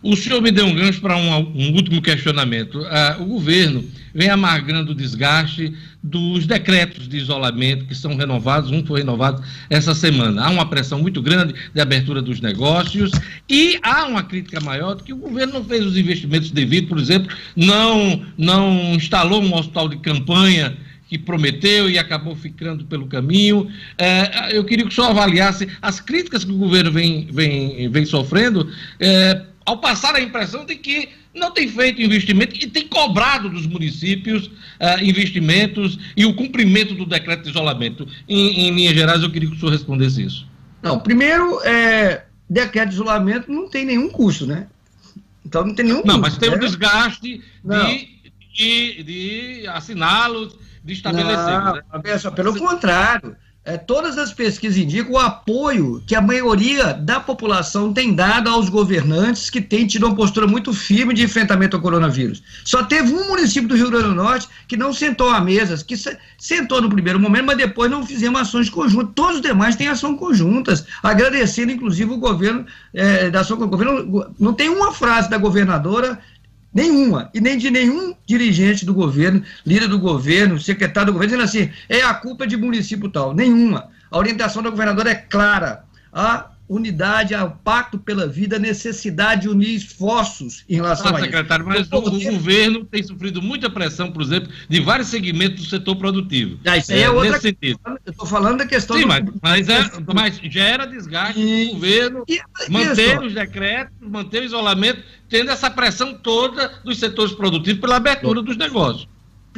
O senhor me deu um gancho para um, um, último questionamento. Uh, o governo vem amargando o desgaste dos decretos de isolamento que são renovados, um foi renovado essa semana. Há uma pressão muito grande de abertura dos negócios e há uma crítica maior de que o governo não fez os investimentos devidos, por exemplo, não, não instalou um hospital de campanha que prometeu e acabou ficando pelo caminho. É, eu queria que o senhor avaliasse as críticas que o governo vem, vem, vem sofrendo. É, ao passar a impressão de que não tem feito investimento e tem cobrado dos municípios uh, investimentos e o cumprimento do decreto de isolamento. Em, em, linhas gerais, eu queria que o senhor respondesse isso. Não, primeiro, é, decreto de isolamento não tem nenhum custo, né? Então não tem nenhum Não, custo, mas tem né? o desgaste de, de, de assiná-los, de estabelecer. Né? Pelo contrário é, todas as pesquisas indicam o apoio que a maioria da população tem dado aos governantes que têm tido uma postura muito firme de enfrentamento ao coronavírus. Só teve um município do Rio Grande do Norte que não sentou à mesa, que sentou no primeiro momento, mas depois não fizemos ações conjuntas. Todos os demais têm ação conjuntas, agradecendo inclusive o governo é, da ação governo. Não tem uma frase da governadora Nenhuma. E nem de nenhum dirigente do governo, líder do governo, secretário do governo, dizendo assim, é a culpa de município tal. Nenhuma. A orientação da governadora é clara. A unidade, ao pacto pela vida, necessidade de unir esforços em relação ah, a secretário, isso. mas o, o, governo tem sofrido muita pressão, por exemplo, de vários segmentos do setor produtivo. Ah, isso é, é outra nesse sentido. Eu estou falando da questão Sim, do... mas, mas, é, mas gera desgaste e, do governo e, manter isso. os decretos, manter o isolamento, tendo essa pressão toda dos setores produtivos pela abertura dos negócios.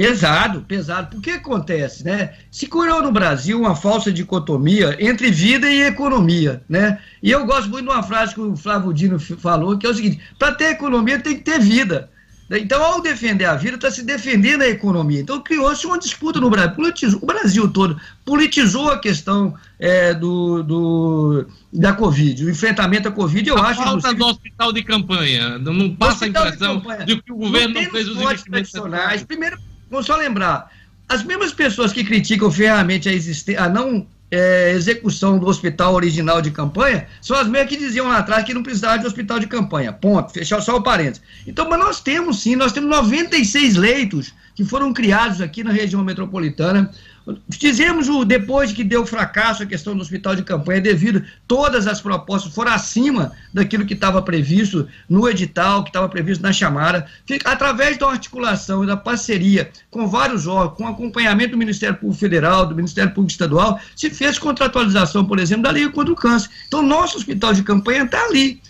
Pesado, pesado. Por que acontece, né? Se criou no Brasil uma falsa dicotomia entre vida e economia, né? E eu gosto muito de uma frase que o Flávio Dino falou, que é o seguinte: para ter economia tem que ter vida. Então, ao defender a vida, está se defendendo a economia. Então, criou-se uma disputa no Brasil. Politizou, o Brasil todo politizou a questão é, do, do, da Covid, o enfrentamento à Covid. Eu a acho falta inclusive... do hospital de campanha. Não passa a impressão de, de, que o governo não, não fez os investimentos. Primeiro, vamos só lembrar: as mesmas pessoas que criticam ferramente a, a não é, execução do hospital original de campanha são as mesmas que diziam lá atrás que não precisava de hospital de campanha. Ponto. Fechar só o parênteses. Então, mas nós temos sim, nós temos 96 leitos que foram criados aqui na região metropolitana Fizemos o, depois que deu fracasso a questão do hospital de campanha, devido todas as propostas foram acima daquilo que estava previsto no edital, que estava previsto na chamada, através da articulação e da parceria com vários órgãos, com acompanhamento do Ministério Público Federal, do Ministério Público Estadual, se fez contratualização, por exemplo, da Liga contra o Câncer. Então, nosso hospital de campanha está ali.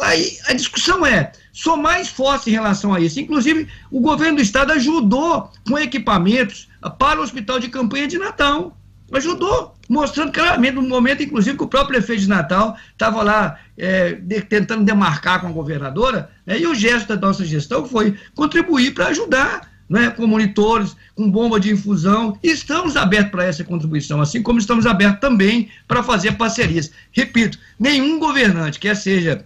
Aí a discussão é, sou mais forte em relação a isso. Inclusive, o governo do estado ajudou com equipamentos para o hospital de campanha de Natal. Ajudou, mostrando claramente, no momento, inclusive, que o próprio prefeito de Natal estava lá é, de, tentando demarcar com a governadora, né, e o gesto da nossa gestão foi contribuir para ajudar né, com monitores, com bomba de infusão. Estamos abertos para essa contribuição, assim como estamos abertos também para fazer parcerias. Repito, nenhum governante, quer seja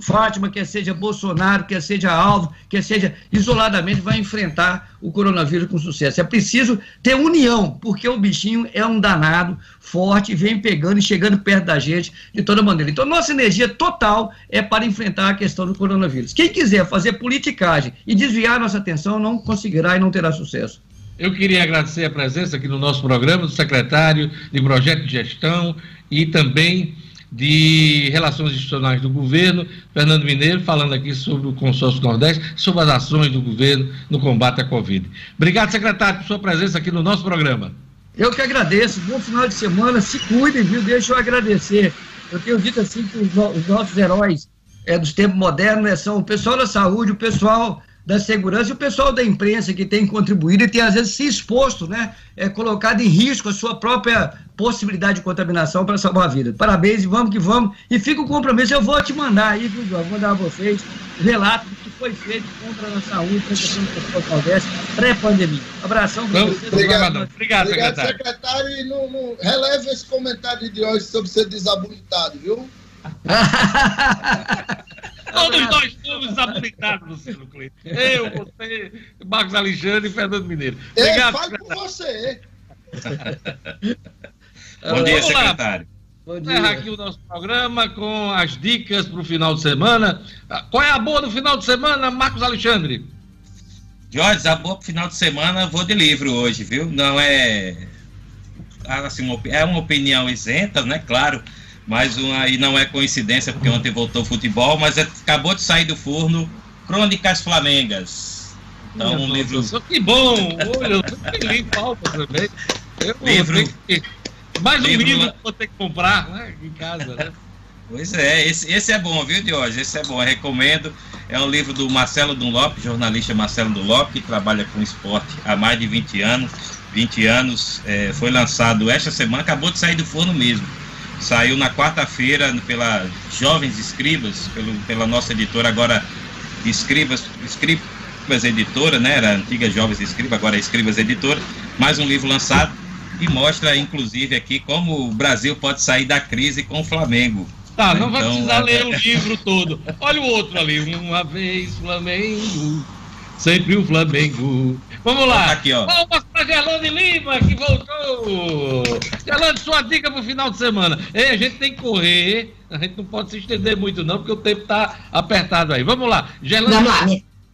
Fátima, quer seja Bolsonaro, quer seja Alvo, quer seja isoladamente, vai enfrentar o coronavírus com sucesso. É preciso ter união, porque o bichinho é um danado, forte, vem pegando e chegando perto da gente de toda maneira. Então, nossa energia total é para enfrentar a questão do coronavírus. Quem quiser fazer politicagem e desviar nossa atenção não conseguirá e não terá sucesso. Eu queria agradecer a presença aqui no nosso programa do secretário de Projeto de Gestão e também de Relações Institucionais do Governo, Fernando Mineiro, falando aqui sobre o Consórcio Nordeste, sobre as ações do governo no combate à Covid. Obrigado, secretário, por sua presença aqui no nosso programa. Eu que agradeço. Bom final de semana. Se cuidem, viu? Deixa eu agradecer. Eu tenho dito assim que os, os nossos heróis é, dos tempos modernos né, são o pessoal da saúde, o pessoal da segurança e o pessoal da imprensa que tem contribuído e tem às vezes se exposto, né, é, colocado em risco a sua própria possibilidade de contaminação para salvar a vida. Parabéns e vamos que vamos. E fica o compromisso, eu vou te mandar aí, viu, João? Vou dar a vocês relato do que foi feito contra a saúde, contra a Nordeste, pré-pandemia. Abração para vocês. Obrigado, obrigado, obrigado, secretário. secretário. E não, não, releve esse comentário de hoje sobre ser desabilitado, viu? <laughs> Todos nós somos habilitados, Luciano Cleiton. Eu, você, Marcos Alexandre e Fernando Mineiro. Obrigado. Eu falo por você. Bom dia, secretário. Vamos encerrar aqui o nosso programa com as dicas para o final de semana. Qual é a boa do final de semana, Marcos Alexandre? Jorge, a boa pro final de semana, vou de livro hoje, viu? Não é. Assim, é uma opinião isenta, né? Claro mas uma, e não é coincidência, porque ontem voltou o futebol, mas é, acabou de sair do forno Crônicas Flamengas. Então, um livro. Que bom! Olha, eu li falta também. Eu livro. Que... Mais um livro, livro que vou ter que comprar né, em casa, né? Pois é, esse, esse é bom, viu, Diógenes? Esse é bom, eu recomendo. É um livro do Marcelo Dunlop, jornalista Marcelo Dunlop, que trabalha com esporte há mais de 20 anos. 20 anos, é, foi lançado esta semana, acabou de sair do forno mesmo. Saiu na quarta-feira pela Jovens Escribas, pelo, pela nossa editora agora Escribas, Escribas Editora, né? Era antiga Jovens Escribas, agora é Escribas Editora. Mais um livro lançado e mostra, inclusive, aqui como o Brasil pode sair da crise com o Flamengo. Tá, não então, vai precisar é... ler o livro todo. Olha o outro ali. Uma vez Flamengo, sempre o Flamengo. Vamos lá. Tá aqui, ó. Para Gerlane Lima, que voltou. Gerlane, sua dica para o final de semana. Ei, a gente tem que correr. A gente não pode se estender muito, não, porque o tempo está apertado aí. Vamos lá. Gerlane, Vamos lá.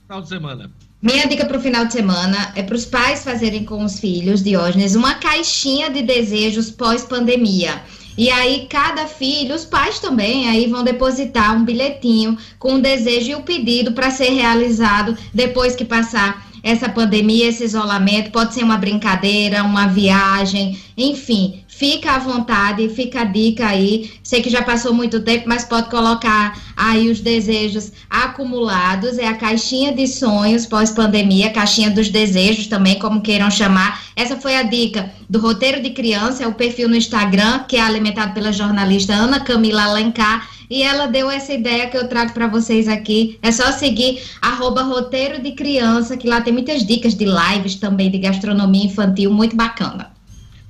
final de semana. Minha dica para o final de semana é para os pais fazerem com os filhos, Diógenes, uma caixinha de desejos pós-pandemia. E aí, cada filho, os pais também, aí vão depositar um bilhetinho com o desejo e o pedido para ser realizado depois que passar essa pandemia, esse isolamento. Pode ser uma brincadeira, uma viagem, enfim. Fica à vontade, fica a dica aí. Sei que já passou muito tempo, mas pode colocar aí os desejos acumulados. É a caixinha de sonhos pós-pandemia, caixinha dos desejos também, como queiram chamar. Essa foi a dica do roteiro de criança, é o perfil no Instagram, que é alimentado pela jornalista Ana Camila Alencar. e ela deu essa ideia que eu trago para vocês aqui. É só seguir arroba roteiro de criança, que lá tem muitas dicas de lives também de gastronomia infantil, muito bacana.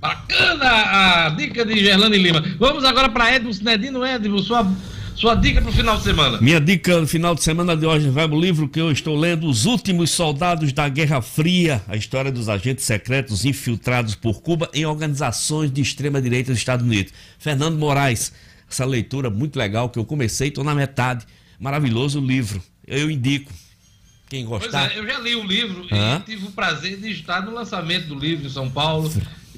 Bacana a dica de Gerlane Lima. Vamos agora para Edmo Sinedino. Edmo, sua, sua dica para o final de semana. Minha dica no final de semana de hoje vai o livro que eu estou lendo, Os Últimos Soldados da Guerra Fria, a história dos agentes secretos infiltrados por Cuba em organizações de extrema-direita dos Estados Unidos. Fernando Moraes, essa leitura muito legal que eu comecei, estou na metade. Maravilhoso o livro. Eu indico. Quem gostar. Pois é, eu já li o livro Hã? e tive o prazer de estar no lançamento do livro em São Paulo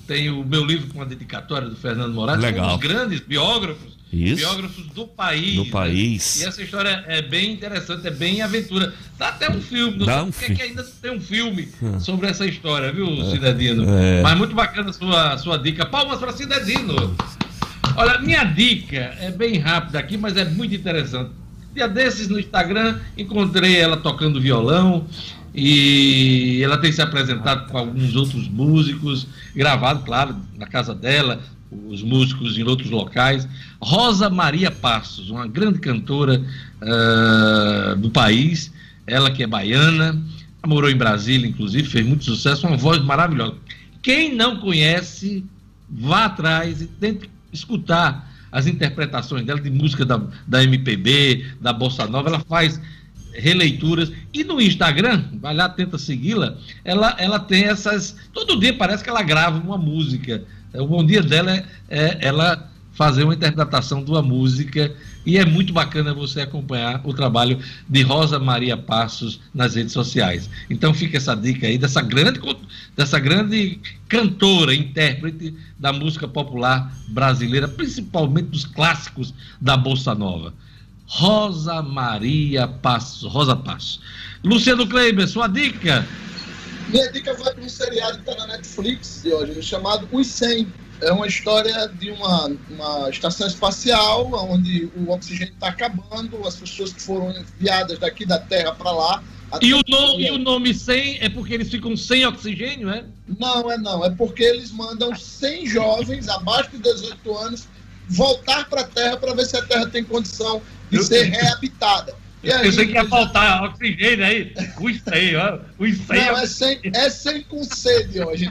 tem o meu livro com a dedicatória do Fernando Moraes, Legal. um dos grandes biógrafos, Isso. biógrafos do país. Do né? país. E essa história é bem interessante, é bem aventura. Dá até um filme, não Dá sei um porque fi- ainda tem um filme Hum. sobre essa história, viu, Cidadino? é. Mas muito bacana a sua, sua dica. Palmas para Cidadino. Olha, minha dica é bem rápida aqui, mas é muito interessante. Dia desses no Instagram, encontrei ela tocando violão e ela tem se apresentado com alguns outros músicos, gravado, claro, na casa dela, os músicos em outros locais. Rosa Maria Passos, uma grande cantora ah, do país, ela que é baiana, morou em Brasília, inclusive, fez muito sucesso, uma voz maravilhosa. Quem não conhece, vá atrás e tente escutar as interpretações dela de música da, da MPB, da Bossa Nova, ela faz releituras. E no Instagram, vai lá, tenta segui-la, ela, ela tem essas. Todo dia parece que ela grava uma música. O bom dia dela é, é ela fazer uma interpretação de uma música. E é muito bacana você acompanhar o trabalho de Rosa Maria Passos nas redes sociais. Então fica essa dica aí dessa grande, dessa grande cantora, intérprete da música popular brasileira, principalmente dos clássicos da Bolsa Nova. Rosa Maria Passos. Rosa Passos. Luciano Kleiber, sua dica. Minha dica vai para um seriado que está na Netflix de hoje, chamado Os 100. É uma história de uma, uma estação espacial onde o oxigênio está acabando, as pessoas que foram enviadas daqui da Terra para lá. E o, no- e o nome 100 é porque eles ficam sem oxigênio, é? Não, é não. É porque eles mandam 100 jovens abaixo de 18 anos voltar para a Terra para ver se a Terra tem condição de Eu ser sei. reabitada. E Eu aí, pensei que ia faltar oxigênio aí. 100, ó. Os 100 Não, é sem, é sem com sede hoje.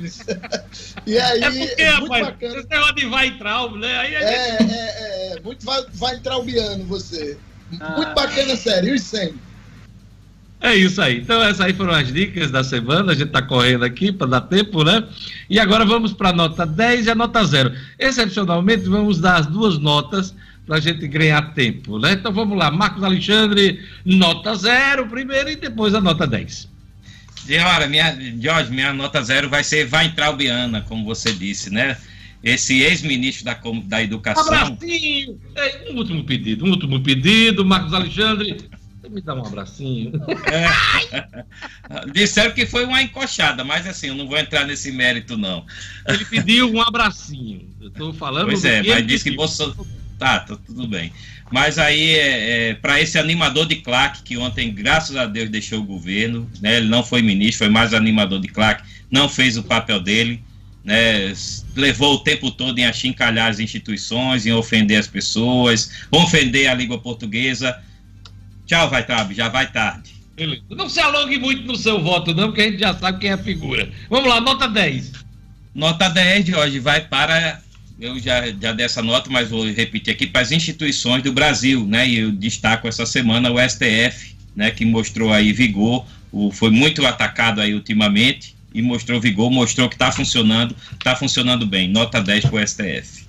E aí, É porque, é muito rapaz, bacana. esse negócio de vai entrar, né? Aí gente- É, é, é, muito vai, vai entrar o Biano, você. Ah. Muito bacana a série, e os 100. É isso aí. Então, essas aí foram as dicas da semana. A gente está correndo aqui para dar tempo, né? E agora vamos para a nota 10 e a nota 0. Excepcionalmente, vamos dar as duas notas para a gente ganhar tempo, né? Então vamos lá. Marcos Alexandre, nota 0 primeiro e depois a nota 10. Senhora, minha, Jorge, minha nota zero vai ser vai entrar o Biana, como você disse, né? Esse ex-ministro da, da Educação. Abracinho! É, um último pedido, um último pedido. Marcos Alexandre, você me dá um abracinho. <laughs> Disseram que foi uma encoxada, mas assim, eu não vou entrar nesse mérito, não. Ele pediu um abracinho. Eu estou falando. Pois é, mas disse que. Bolsonaro. Tá, tá tudo bem. Mas aí, é, é, para esse animador de claque, que ontem, graças a Deus, deixou o governo, né? Ele não foi ministro, foi mais animador de claque, não fez o papel dele, né? Levou o tempo todo em achincalhar as instituições, em ofender as pessoas, ofender a língua portuguesa. Tchau, vai tarde, já vai tarde. Beleza. Não se alongue muito no seu voto, não, porque a gente já sabe quem é a figura. Vamos lá, nota 10. Nota 10 de hoje vai para. Eu já, já dei essa nota, mas vou repetir aqui para as instituições do Brasil, né? E eu destaco essa semana o STF, né? Que mostrou aí vigor, o, foi muito atacado aí ultimamente e mostrou vigor, mostrou que está funcionando, está funcionando bem. Nota 10 para o STF.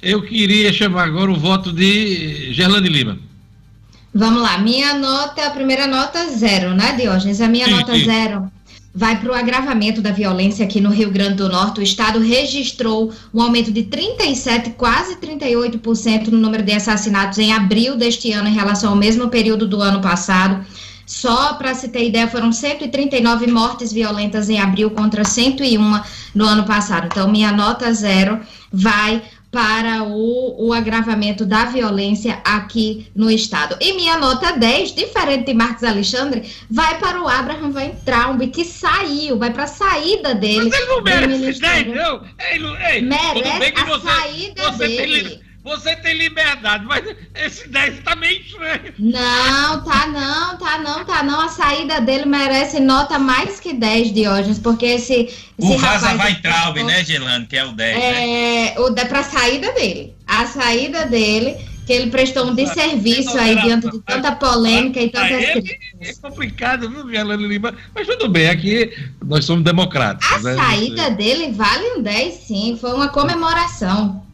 Eu queria chamar agora o voto de Gerlane Lima. Vamos lá, minha nota, a primeira nota zero, né, Diógenes? A minha Sim, nota sim. zero vai para o agravamento da violência aqui no Rio Grande do Norte. O estado registrou um aumento de 37, quase 38% no número de assassinatos em abril deste ano em relação ao mesmo período do ano passado. Só para se ter ideia, foram 139 mortes violentas em abril contra 101 no ano passado. Então, minha nota zero vai para o, o agravamento da violência aqui no estado. E minha nota 10, diferente de Marcos Alexandre, vai para o Abraham Van Traub, que saiu, vai para a saída dele. Mas ele não merece Ministério. 10, não. Tudo bem Merece a você- saída você tem dele. li- você tem liberdade, mas esse 10 tá meio estranho. Não, tá não, tá não, tá não. A saída dele merece nota mais que 10, Diógenes, porque esse. esse o Vaza rapaz- vai Traube, né, Gelano? Que é o 10, né? É, o da, pra saída dele. A saída dele, que ele prestou um desserviço aí diante de tanta polêmica e tantas ele críticas. é complicado, viu, Gelano Lima? Mas tudo bem, aqui nós somos democratas. A né? saída dele vale um 10, sim. Foi uma comemoração.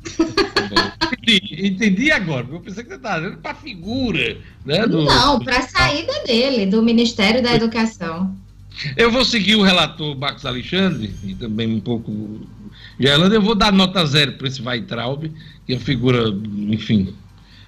Entendi, entendi agora. Eu pensei que você estava dizendo para figura. Né, do- Não, para a saída dele, do Ministério da Educação. Eu vou seguir o relator Marcos Alexandre e também um pouco Gerlando. Eu vou dar nota zero para esse Weitraub, que é uma figura, enfim.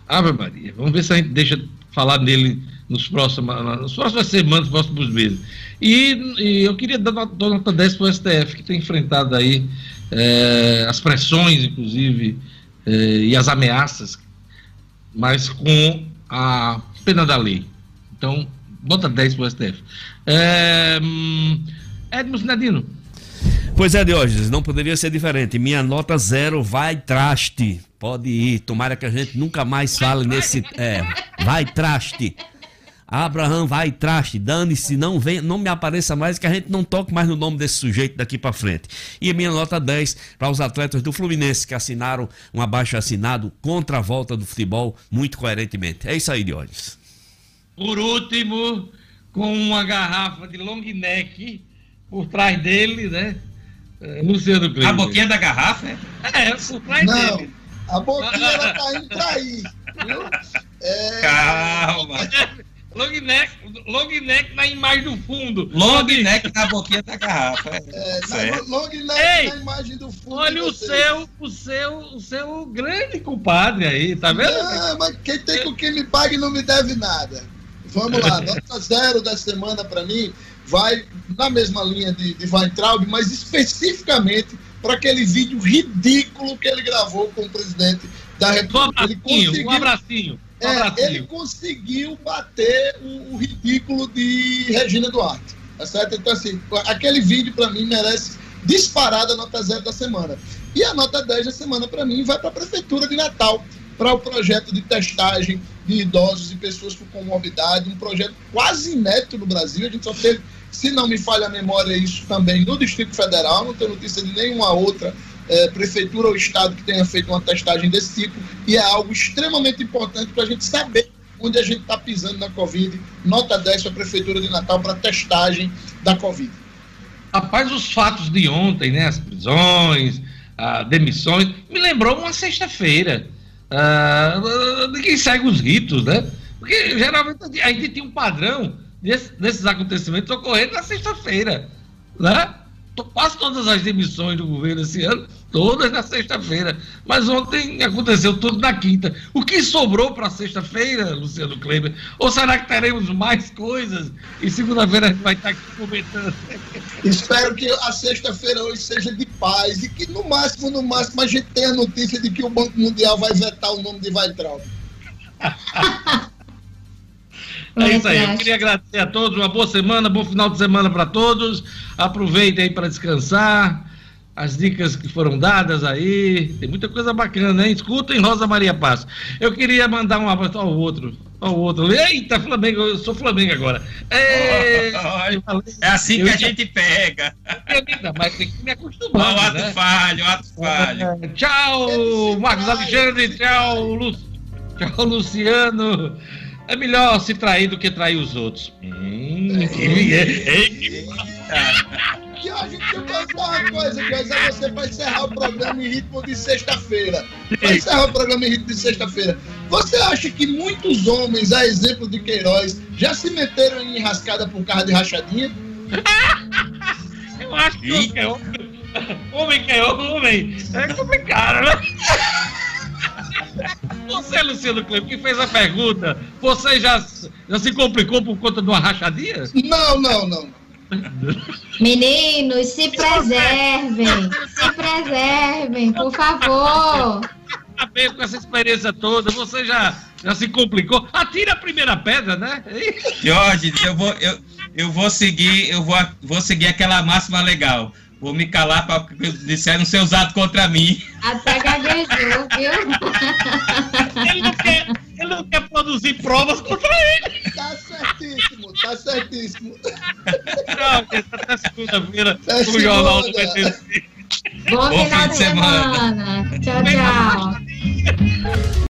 Ave Maria. Vamos ver se a gente deixa falar nele nos próximos, nas próximas semanas, nos próximos meses. E, e eu queria dar nota, nota 10 para o STF, que tem enfrentado aí eh, as pressões, inclusive, e as ameaças, mas com a pena da lei. Então, nota 10 para o STF. É, hum, Edmo Sinadino. Pois é, Diógenes, não poderia ser diferente. Minha nota zero vai traste. Pode ir. Tomara que a gente nunca mais fale nesse. É, vai traste. Abraham vai traste. Dane-se, não, vem, não me apareça mais, que a gente não toque mais no nome desse sujeito daqui pra frente. E a minha nota 10 para os atletas do Fluminense que assinaram um abaixo assinado contra a volta do futebol muito coerentemente. É isso aí, Diógenes. Por último, com uma garrafa de long neck por trás dele, né? É, Luciano Kleber. A boquinha da garrafa, é? É, por trás Não, dele. a boquinha ela tá indo pra aí, viu? É, Calma. Long neck, long neck na imagem do fundo. Long neck na boquinha da garrafa. É, é, na, long neck Ei, na imagem do fundo. Olha o seu, o seu, o seu grande compadre aí, tá vendo? Não, mas quem tem com quem me pague não me deve nada. Vamos lá, <laughs> nota zero da semana para mim vai na mesma linha de, de Weintraub, mas especificamente para aquele vídeo ridículo que ele gravou com o presidente da Um República. Ele abracinho, um conseguiu, abracinho. É, ele conseguiu bater o, o ridículo de Regina Duarte. Tá certo? Então, assim, aquele vídeo para mim merece disparada a nota zero da semana. E a nota 10 da semana, para mim, vai para a Prefeitura de Natal, para o projeto de testagem de idosos e pessoas com comorbidade, um projeto quase inédito no Brasil. A gente só teve, se não me falha a memória, isso também no Distrito Federal, não tenho notícia de nenhuma outra eh, prefeitura ou estado que tenha feito uma testagem desse tipo, e é algo extremamente importante para a gente saber onde a gente está pisando na Covid. Nota 10 para a Prefeitura de Natal para testagem da Covid. Rapaz, os fatos de ontem, né? As prisões, as demissões, me lembrou uma sexta-feira. Ah, de quem segue os ritos, né? Porque geralmente a gente tinha um padrão desse- desses acontecimentos ocorrendo na sexta-feira, né? Quase todas as demissões do governo esse ano, todas na sexta-feira. Mas ontem aconteceu tudo na quinta. O que sobrou para sexta-feira, Luciano Kleber? Ou será que teremos mais coisas e segunda-feira a gente vai estar aqui comentando? <laughs> Espero que a sexta-feira hoje seja de paz e que no máximo, no máximo, a gente tenha a notícia de que o Banco Mundial vai vetar o nome de Weintraub. <laughs> É isso aí. Eu queria agradecer a todos. Uma boa semana, bom final de semana para todos. Aproveitem aí para descansar. As dicas que foram dadas aí. Tem muita coisa bacana, hein? Escutem Rosa Maria Paz. Eu queria mandar um abraço ao outro. Ao outro. Eita, Flamengo, eu sou Flamengo agora. Ei, Olha, É assim que Eu a já- gente pega. mas tem que me acostumar. o ato né? falho, o ato falho. É, Tchau, Marcos Alexandre. Tchau, Lu... tchau, Luciano. É melhor se trair do que trair os outros. Hum, que- Ei, E a gente tem que fazer uma coisa, coisa é você para encerrar o programa em ritmo de sexta-feira. Para encerrar o programa em ritmo de sexta-feira. Você acha que muitos homens, a exemplo de Queiroz, já se meteram em enrascada por causa de rachadinha? <laughs> Eu acho que homem que é homem, homem que é homem, é complicado, né? <laughs> Você, Luciano Cleber, que fez a pergunta, você já, já se complicou por conta de uma rachadinha? Não, não, não. Meninos, se preservem. Se preservem, por favor. Tá bem com essa experiência toda, você já, já se complicou? Atira a primeira pedra, né? Jorge, eu vou, eu, eu vou seguir, eu vou, vou seguir aquela máxima legal. Vou me calar para que disseram ser usado contra mim. Até gaguejou, viu? Ele não quer, ele não quer produzir provas contra ele. Tá certíssimo, tá certíssimo. Não, até segunda-feira É o Jornal segunda. 95. Bom Bom final fim de de semana. semana. Tchau, tchau.